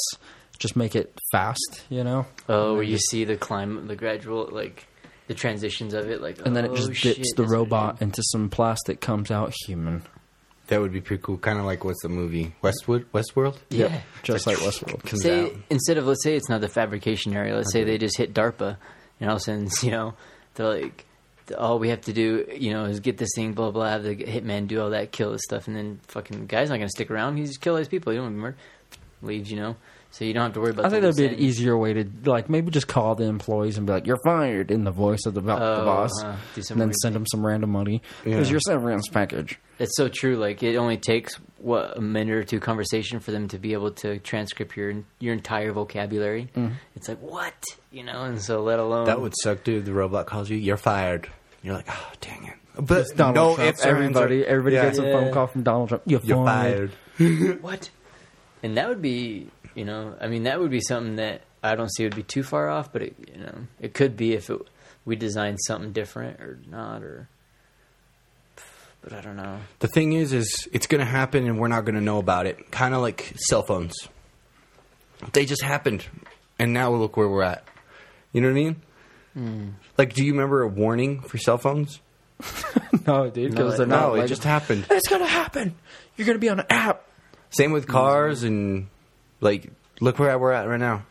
Just make it fast, you know. oh, where you just- see the climb, the gradual like. The transitions of it, like, and then it oh, just shit, dips the this is what it robot into some plastic, comes out human. That would be pretty cool. Kind of like what's the movie Westwood? Westworld. Yeah. just like Westworld. Comes say out. instead of let's say it's not the fabrication area let's say they just hit darpa and all of a sudden *laughs* you know they're like all we have to do you know is get this thing blah blah have the hitman do all that kill this stuff and then fucking guy's not gonna stick around. He's just kill these people. You don't murder leaves you know so you don't have to worry about that. I think the that'd be an easier way to like maybe just call the employees and be like, "You're fired" in the voice of the, bo- Oh, the boss, uh, do and then send them some random money. Yeah. Here's your severance package. It's so true. Like it only takes what a minute or two conversation for them to be able to transcript your your entire vocabulary. Mm-hmm. It's like what you know, and so let alone That would suck, dude. The robot calls you. You're fired. You're like, oh, dang it. But Donald no, Trump. ifs, everybody, everybody Yeah. gets a phone call from Donald Trump. You're, You're fired. fired. *laughs* what? And that would be, you know, I mean, that would be something that I don't see would be too far off, but it, you know, it could be if it, we designed something different or not, or. But I don't know. The thing is, is it's going to happen, and we're not going to know about it. Kind of like cell phones. They just happened, and now look where we're at. You know what I mean? Hmm. Like, do you remember a warning for cell phones? *laughs* No, dude, No, because they're No, not. it like, just happened. it's gonna happen. You're gonna be on an app. Same with cars, and like, look where we're at right now.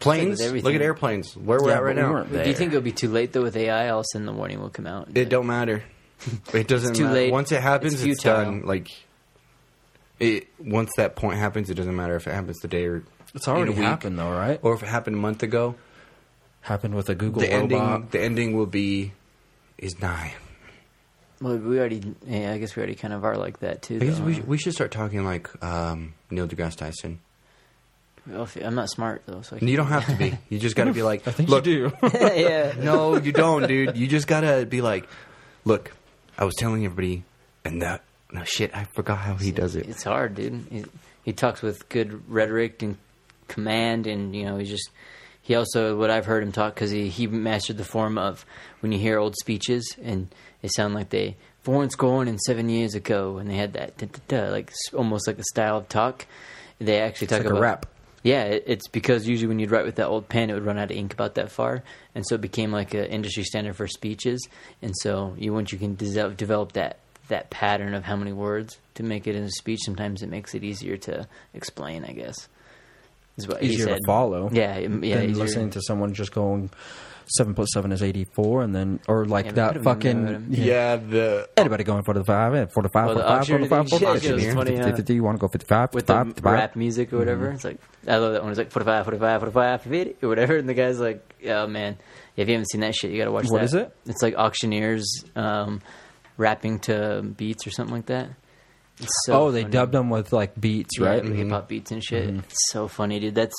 Planes. Look at airplanes. Where we're Yeah, at right but we now. weren't Do you think it'll be too late though with AI? All of a sudden, the warning will come out. It don't matter. *laughs* It doesn't It's too matter. late. Once it happens, It's it's, futile. done. Like it. Once that point happens, it doesn't matter if it happens today or It's already in a week, happened though, right? or if it happened a month ago. Happened with a Google the ending. robot. The ending will be is nigh. Well, we already. Yeah, I guess we already kind of are like that too. I guess though, we huh? we should start talking like um, Neil deGrasse Tyson. Well, if- I'm not smart though, so I You don't have to be. *laughs* You just got to be like. I think look, you do. can't- *laughs* *laughs* yeah. no, you don't, dude. You just gotta be like, look, I was telling everybody, and that no shit, I forgot how he does it. It's hard, dude. He, he talks with good rhetoric and command, and you know, he just. He also, what I've heard him talk, because he, he mastered the form of when you hear old speeches and they sound like they Florence going and seven years ago, and they had that da, da, da, like almost like the style of talk. They actually talk like a about rap. Yeah, it, it's because usually when you'd write with that old pen, it would run out of ink about that far, and so it became like an industry standard for speeches. And so you once you can develop, develop that that pattern of how many words to make it in a speech, sometimes it makes it easier to explain. I guess is what he easier to follow. Yeah, yeah. than easier. listening to someone just going seven plus seven is eighty four, and then or like Yeah, that put 'em in there, fucking put 'em- Yeah, the Anybody going for the five, eh, for the five, Well, for the the five, auctioneer for the five, for thing, the five, 50, 50, yeah. 50, you want to go 55, with 55, the 55? rap music or whatever. It's like I love that one. It's like 45, 45, 45, 50, or whatever. And the guy's like, "Oh man, if you haven't seen that shit, you got to watch What that." is it? It's like auctioneers um, rapping to beats or something like that. It's so oh, they funny. dubbed them with like beats, Yeah, right? like hip hop beats and shit. Mm-hmm. It's so funny, dude. That's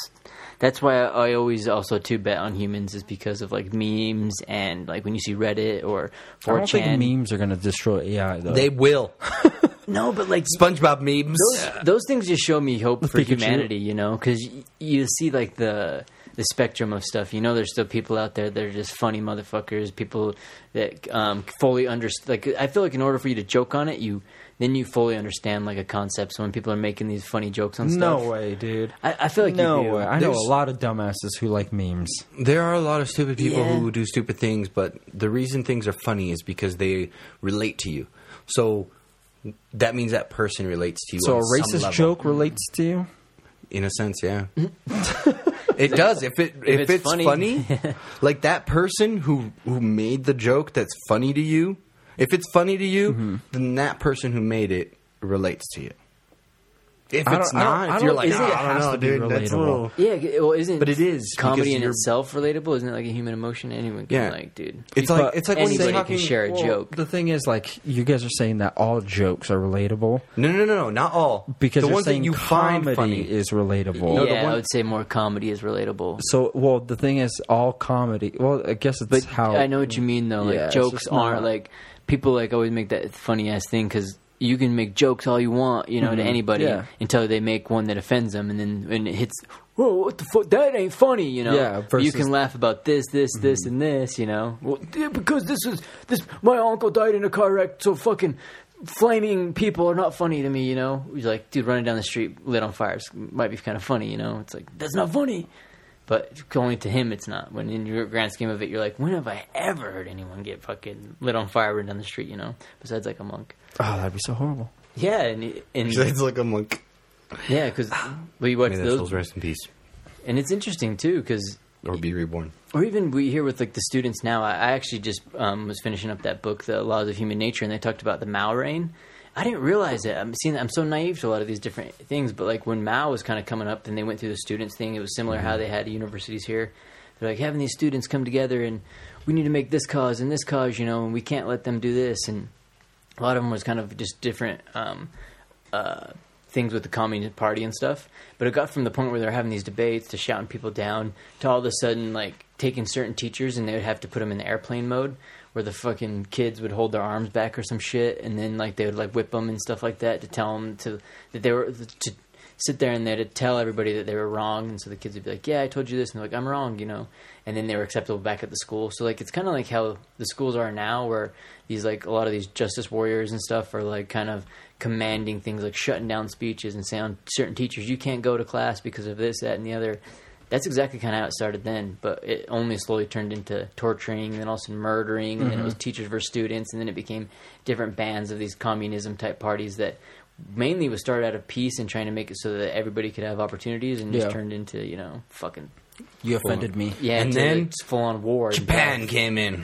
that's why I, I always also too bet on humans is because of like memes and like when you see Reddit or I don't think memes are going to destroy AI though. they will. *laughs* no, but like SpongeBob memes. those, those things just show me hope for Pikachu. humanity, you know, because y- you see like the the spectrum of stuff. You know, there's still people out there that are just funny motherfuckers. People that um, fully understand. Like, I feel like in order for you to joke on it, you then you fully understand like a concept. So when people are making these funny jokes on stuff, no way, dude. I, I feel like no you do. way. I know There's- a lot of dumbasses who like memes. There are a lot of stupid people Yeah. who do stupid things, but the reason things are funny is because they relate to you. So that means that person relates to you. So on a some racist level. joke relates to you? in a sense, yeah. *laughs* it does. If it if, it's it's, funny. funny, *laughs* like that person who who made the joke that's funny to you. If it's funny to you, Mm-hmm. then that person who made it relates to you. If it's don't- I don't- not, if you're don't like, think "Ah, it I don't has know, to be dude, that's a little. Yeah, well, isn't But it is, comedy in you're- itself relatable? Isn't it like a human emotion? Anyone can Yeah. like, dude. It's But like it's like when he's anybody can share a Well, joke. The thing is, like, you guys are saying that all jokes are relatable No, no, no, no, not all. because the you're ones saying that you find funny. is relatable. No, the yeah, one- I would say more comedy is relatable. So, well, the thing is, all comedy. Well, I guess it's But how I know what you mean, though. Like Yeah, jokes aren't not- like people like always make that funny ass thing because you can make jokes all you want, you know, to anybody Mm-hmm. Yeah. until they make one that offends them, and then when it hits, whoa, what the fuck? That ain't funny, you know. Yeah, you versus- Mm-hmm. can laugh about this, this, this, and this, you know. Well, yeah, because this is this. My uncle died in a car wreck, so fucking. Flaming people are not funny to me, you know. He's like, dude, running down the street, lit on fire, might be kind of funny, you know. It's like that's not funny. But going to him, it's not. When in your grand scheme of it, you're like, when have I ever heard anyone get fucking lit on fire running down the street? You know, besides like a monk. oh, that'd be so horrible. Yeah, and and It's like a monk. yeah, because we watch May that soul's those, rest in peace, and it's interesting too, because or be reborn. or even we hear with like the students now. I, I actually just um, was finishing up that book, The Laws of Human Nature, and they talked about the Mao reign. I didn't realize it. I'm seeing. I'm so naive to a lot of these different things. But like when Mao was kind of coming up, and they went through the students thing. It was similar how they had universities here. They're like having these students come together, and we need to make this cause and this cause, you know, and we can't let them do this. And a lot of them was kind of just different um, uh, things with the Communist Party and stuff. But it got from the point where they're having these debates to shouting people down to all of a sudden like taking certain teachers and they would have to put them in airplane mode where the fucking kids would hold their arms back or some shit and then like they would like whip them and stuff like that to tell them to that they were to sit there and they to tell everybody that they were wrong and so the kids would be like yeah i told you this and they're like i'm wrong you know? And then they were acceptable back at the school. So like it's kind of like how the schools are now where these like a lot of these justice warriors and stuff are like kind of commanding things like shutting down speeches and saying certain teachers you can't go to class because of this that and the other that's exactly kind of how it started then but it only slowly turned into torturing and then also murdering and then it mm-hmm. was teachers versus students and then it became different bands of these communism type parties that mainly was started out of peace and trying to make it so that everybody could have opportunities, and Yeah. just turned into you know fucking You offended me. yeah, And then like, full on war. Japan came in.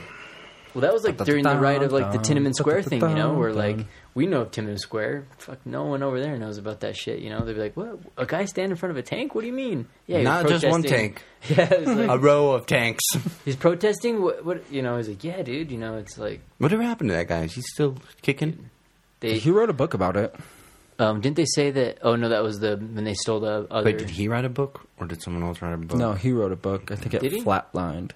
Well, that was like during the right of like the Tiananmen Square thing, you know, where like we know of Tiananmen Square. Fuck, no one over there knows about that shit. You know, they'd be like, "What? A guy stand in front of a tank? What do you mean? Yeah, he was Not just one protesting." tank, *laughs* Yeah, it was like, a row of tanks. *laughs* he's protesting. What, what? You know, he's like, "Yeah, dude. You know, it's like Whatever happened to that guy? Is he still kicking? they He wrote a book about it. um didn't they say that? Oh no, that was the when they stole the other. Wait, did he write a book or did someone else write a book? No, he wrote a book. I think it Did he? flatlined.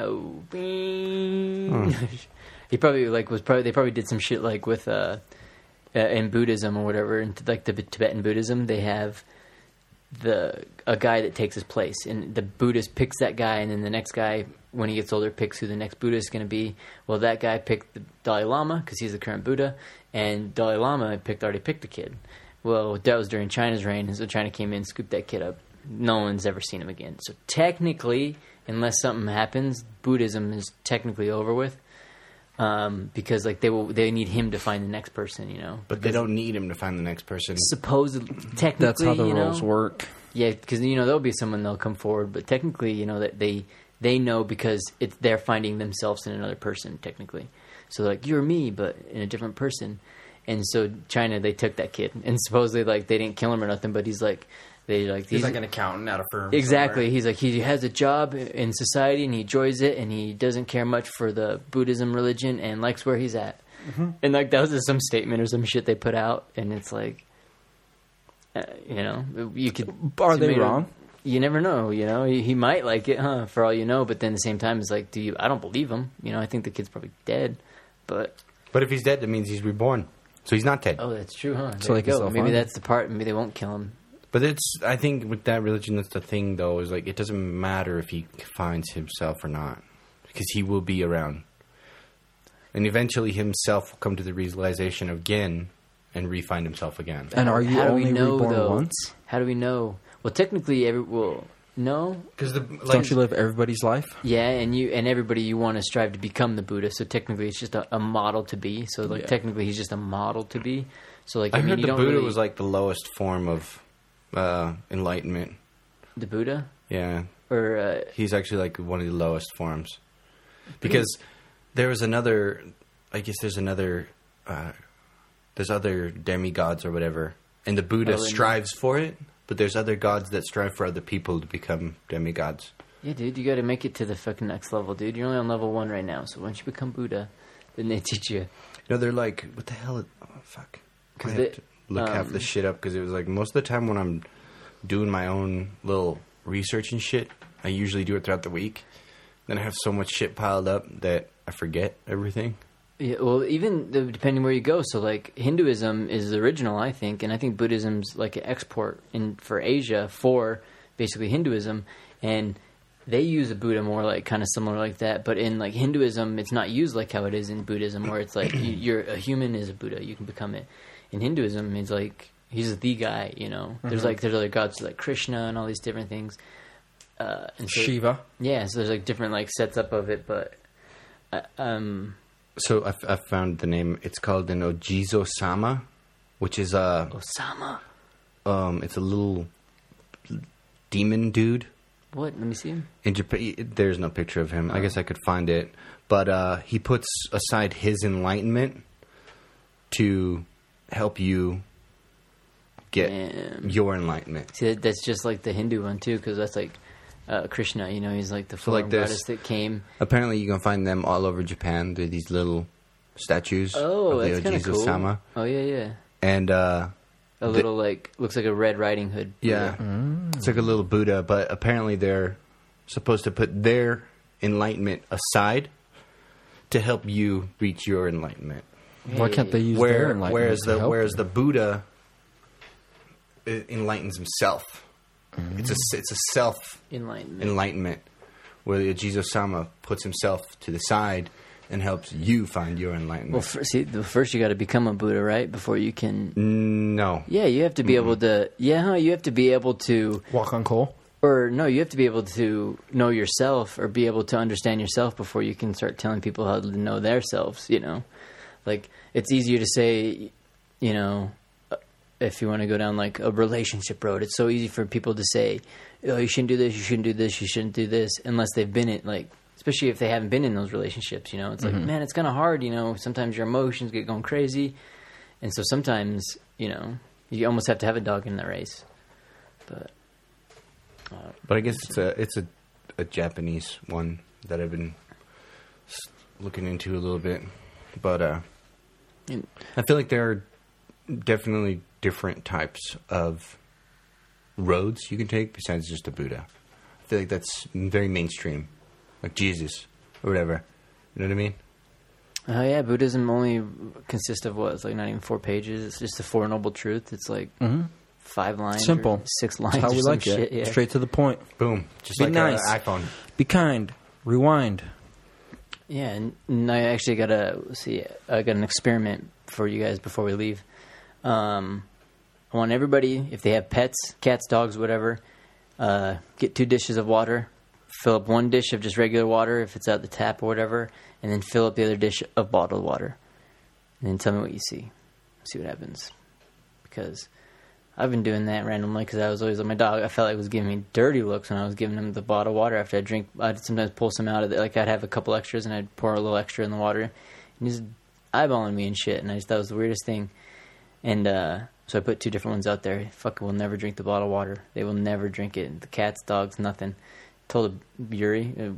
Oh, bing. *laughs* he probably like was probably they probably did some shit like with uh, uh in Buddhism or whatever, in like the Tibetan Buddhism, they have the a guy that takes his place, and the Buddhist picks that guy, and then the next guy, when he gets older, picks who the next Buddha is going to be. Well, that guy picked the Dalai Lama because he's the current Buddha, and Dalai Lama picked already picked the kid. Well, that was during China's reign, and so China came in, scooped that kid up. No one's ever seen him again. So technically, unless something happens, Buddhism is technically over with. Um, because like they will, they need him to find the next person, you know. but they don't need him to find the next person. Supposedly, technically, That's how the you know, rules work. yeah, because you know there'll be someone they'll come forward, but technically, you know that they they know because it's they're finding themselves in another person technically. So like you're me, but in a different person. And so China, they took that kid, and supposedly like they didn't kill him or nothing, but he's like they like He's like an accountant at a firm. Exactly. He's like he has a job in society and he enjoys it and he doesn't care much for the Buddhism religion and likes where he's at. Mm-hmm. And like that was just some statement or some shit they put out and it's like, uh, you know, you could. Are they me, wrong? You never know. You know, he, he might like it, huh? For all you know. But then at the same time, it's like, do you? I don't believe him. You know, I think the kid's probably dead. But But if he's dead, that means he's reborn. So he's not dead. oh, that's true, huh? So There they you go. Maybe that's the part. Maybe they won't kill him. But it's I think with that religion that's the thing though is like it doesn't matter if he finds himself or not because he will be around. And eventually himself will come to the realization again and re-find himself again. And are you How do only we know reborn though? once? How do we know? Well, technically, every well, no, Because the Don't you live everybody's life? yeah, and you and everybody you want to strive to become the Buddha. So technically, it's just a, a model to be. So like Yeah. technically, he's just a model to be. So like I, I, mean, heard you the don't Buddha really- was like the lowest form of uh, enlightenment. the Buddha, Yeah, or uh, he's actually like one of the lowest forms because there was another. I guess there's another. Uh, there's other demigods or whatever, and the Buddha Oh, strives for it. But there's other gods that strive for other people to become demigods. yeah, dude, you got to make it to the fucking next level, dude. You're only on level one right now. So once you become Buddha, then they teach you. No, they're like, what the hell? Is, oh fuck! I 'Cause have they- to look half the um, shit up because it was like most of the time when I'm doing my own little research and shit, I usually do it throughout the week. Then I have so much shit piled up that I forget everything. Yeah, well, even the, depending where you go. So, like Hinduism is the original, I think, and I think Buddhism's like an export in for Asia for basically Hinduism, and they use a Buddha more like kind of similar like that. But in like Hinduism, it's not used like how it is in Buddhism, where it's like you, you're a human is a Buddha, you can become it. In Hinduism, he's like he's the guy. You know, there's like there's other gods like Krishna and all these different things. Uh, and so, Shiva. yeah, so there's like different like sets up of it, but uh, um. So I found the name. It's called an Ojizo Sama, which is a Osama. um, it's a little demon dude. What? Let me see him. In Japan, there's no picture of him. I guess I could find it, but uh, he puts aside his enlightenment to help you get Damn. your enlightenment. See, that- that's just like the Hindu one too, because that's like uh, Krishna. You know, he's like the So, like goddess that came. Apparently, you can find them all over Japan. They're these little statues Oh, of the that's kind of cool. Sama, Oh yeah, yeah. and uh, A The- little like looks like a Red Riding Hood. yeah, it's like a little Buddha. But apparently, they're supposed to put their enlightenment aside to help you reach your enlightenment. Why can't they use their Where, enlightenment whereas the help whereas you? the Buddha enlightens himself. Mm-hmm. It's a it's a self enlightenment. enlightenment where the Ojizo Sama puts himself to the side and helps you find your enlightenment. well, fir- see, the first you got to become a Buddha, right? Before you can. no, Yeah, you have to be able to. Yeah, huh, you have to be able to. Walk on coal. Or no, you have to be able to know yourself or be able to understand yourself before you can start telling people how to know themselves. You know, like it's easier to say, you know, uh, if you want to go down like a relationship road, it's so easy for people to say, "Oh, you shouldn't do this, you shouldn't do this, you shouldn't do this," unless they've been in like, especially if they haven't been in those relationships. You know, it's like, man, it's kind of hard. You know, sometimes your emotions get going crazy, and so sometimes you know you almost have to have a dog in the race. But But I guess it's a it's a, a Japanese one that I've been looking into a little bit. But uh, I feel like there are definitely different types of roads you can take besides just a Buddha. I feel like that's very mainstream, like Jesus or whatever. You know what I mean? Oh yeah, Buddhism only consists of what? It's like not even four pages. It's just the Four Noble Truth. It's like mm-hmm. five lines, or Simple. six lines. That's how or we some like shit. it. Yeah. Straight to the point. Boom, just Be like nice. an iPhone. Be kind. Rewind. Yeah, and, I actually got a see. I got an experiment for you guys before we leave. Um, I want everybody, if they have pets, cats, dogs, whatever, uh, get two dishes of water. Fill up one dish of just regular water if it's out the tap or whatever, and then fill up the other dish of bottled water. And then tell me what you see. See what happens. Because I've been doing that randomly because I was always with my dog. I felt like it was giving me dirty looks when I was giving him the bottle of water after I drink. I'd sometimes pull some out of it. Like I'd have a couple extras and I'd pour a little extra in the water, and he's eyeballing me and shit. And I just thought it was the weirdest thing. And uh, so I put two different ones out there. Fucking will never drink the bottle of water. They will never drink it. The cats, dogs, nothing. Told Yuri uh,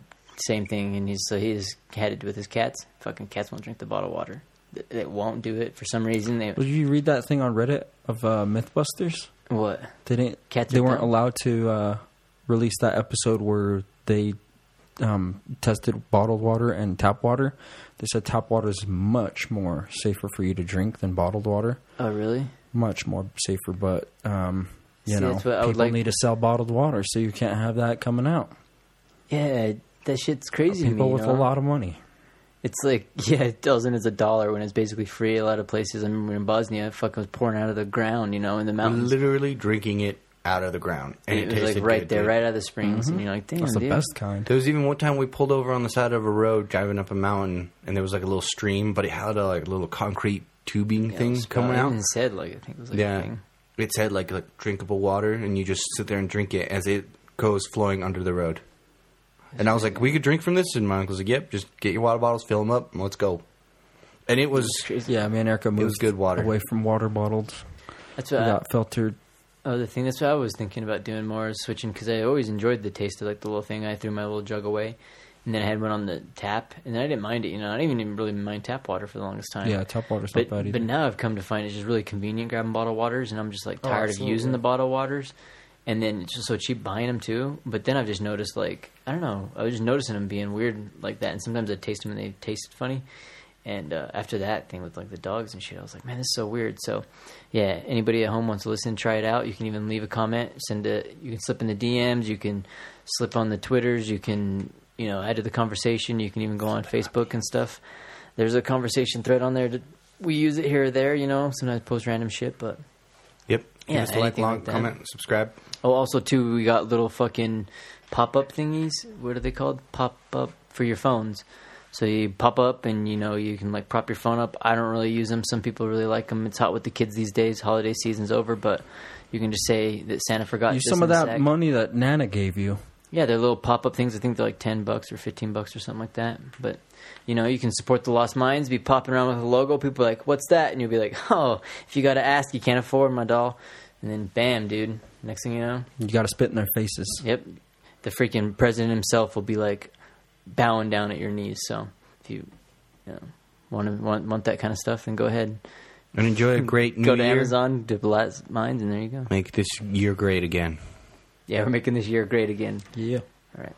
same thing, and he's so he's had it with his cats. Fucking cats won't drink the bottle of water. They- They won't do it for some reason. They Did you read that thing on Reddit of uh, MythBusters? what? They didn't. Cats they weren't allowed to uh, release that episode where they um, tested bottled water and tap water. They said tap water is much more safer for you to drink than bottled water. Oh really? Much more safer, but um, you See, know, that's what I would people like- need to sell bottled water, so you can't have that coming out. Yeah, that shit's crazy. People me, with you know? a lot of money. It's like *laughs* yeah, a dozen is a dollar when it's basically free. A lot of places. I remember in Bosnia, it fucking was pouring out of the ground, you know, in the mountains. Literally drinking it out of the ground, and it it, was like right good, there, dude. right out of the springs, and mm-hmm. you're like, damn, That's the dude. best kind. There was even one time we pulled over on the side of a road driving up a mountain, and there was like a little stream, but it had a like little concrete tubing Yeah, thing coming out. even said like I think it was like a yeah, thing. it said like like drinkable water, and you just sit there and drink it as it goes flowing under the road. And I was like, "We could drink from this," and my uncle's like, "Yep, just get your water bottles, fill them up, and let's go." And it was Yeah, me and Erica moved was good water. away from water bottles. That's We what. I, got filtered. oh, the thing that's what I was thinking about doing more is switching because I always enjoyed the taste of like the little thing. I threw my little jug away, and then I had one on the tap, and then I didn't mind it. You know, I didn't even really mind tap water for the longest time. Yeah, tap water's not but bad either. but now I've come to find it's just really convenient grabbing bottled waters, and I'm just like Oh, tired of absolutely. using the bottled waters. And then it's just so cheap buying them too. But then I've just noticed, like, I don't know, I was just noticing them being weird like that. And sometimes I taste them and they taste funny. And uh, after that thing with like the dogs and shit, I was like, man, this is so weird. So, yeah, anybody at home wants to listen, try it out. You can even leave a comment, send it. you can slip in the DMs, you can slip on the Twitters, you can, you know, add to the conversation. You can even go on Facebook and stuff. There's a conversation thread on there. That we use it here or there, you know. Sometimes post random shit, but. Yeah, Give us a like, long like comment, subscribe. Oh, also too, we got little fucking pop up thingies. What are they called? Pop up for your phones. So you pop up and you know you can like prop your phone up. I don't really use them. Some people really like them. It's hot with the kids these days. Holiday season's over, but you can just say that Santa forgot. Use some of that sack. money that Nana gave you. Yeah, they're little pop up things. I think they're like ten bucks or fifteen bucks or something like that. But you know, you can support the Lost Minds. Be popping around with a logo. People are like, "What's that?" And you'll be like, *laughs* "Oh, if you got to ask, you can't afford my doll." And then, bam, dude. Next thing you know, You got to spit in their faces. Yep. The freaking president himself will be like bowing down at your knees. So if you, you know, want to want, want that kind of stuff, then go ahead. And enjoy a great *laughs* new go to year. Amazon, do Lost Minds, and there you go. Make this year great again. Yeah, we're making this year great again. Yeah. All right.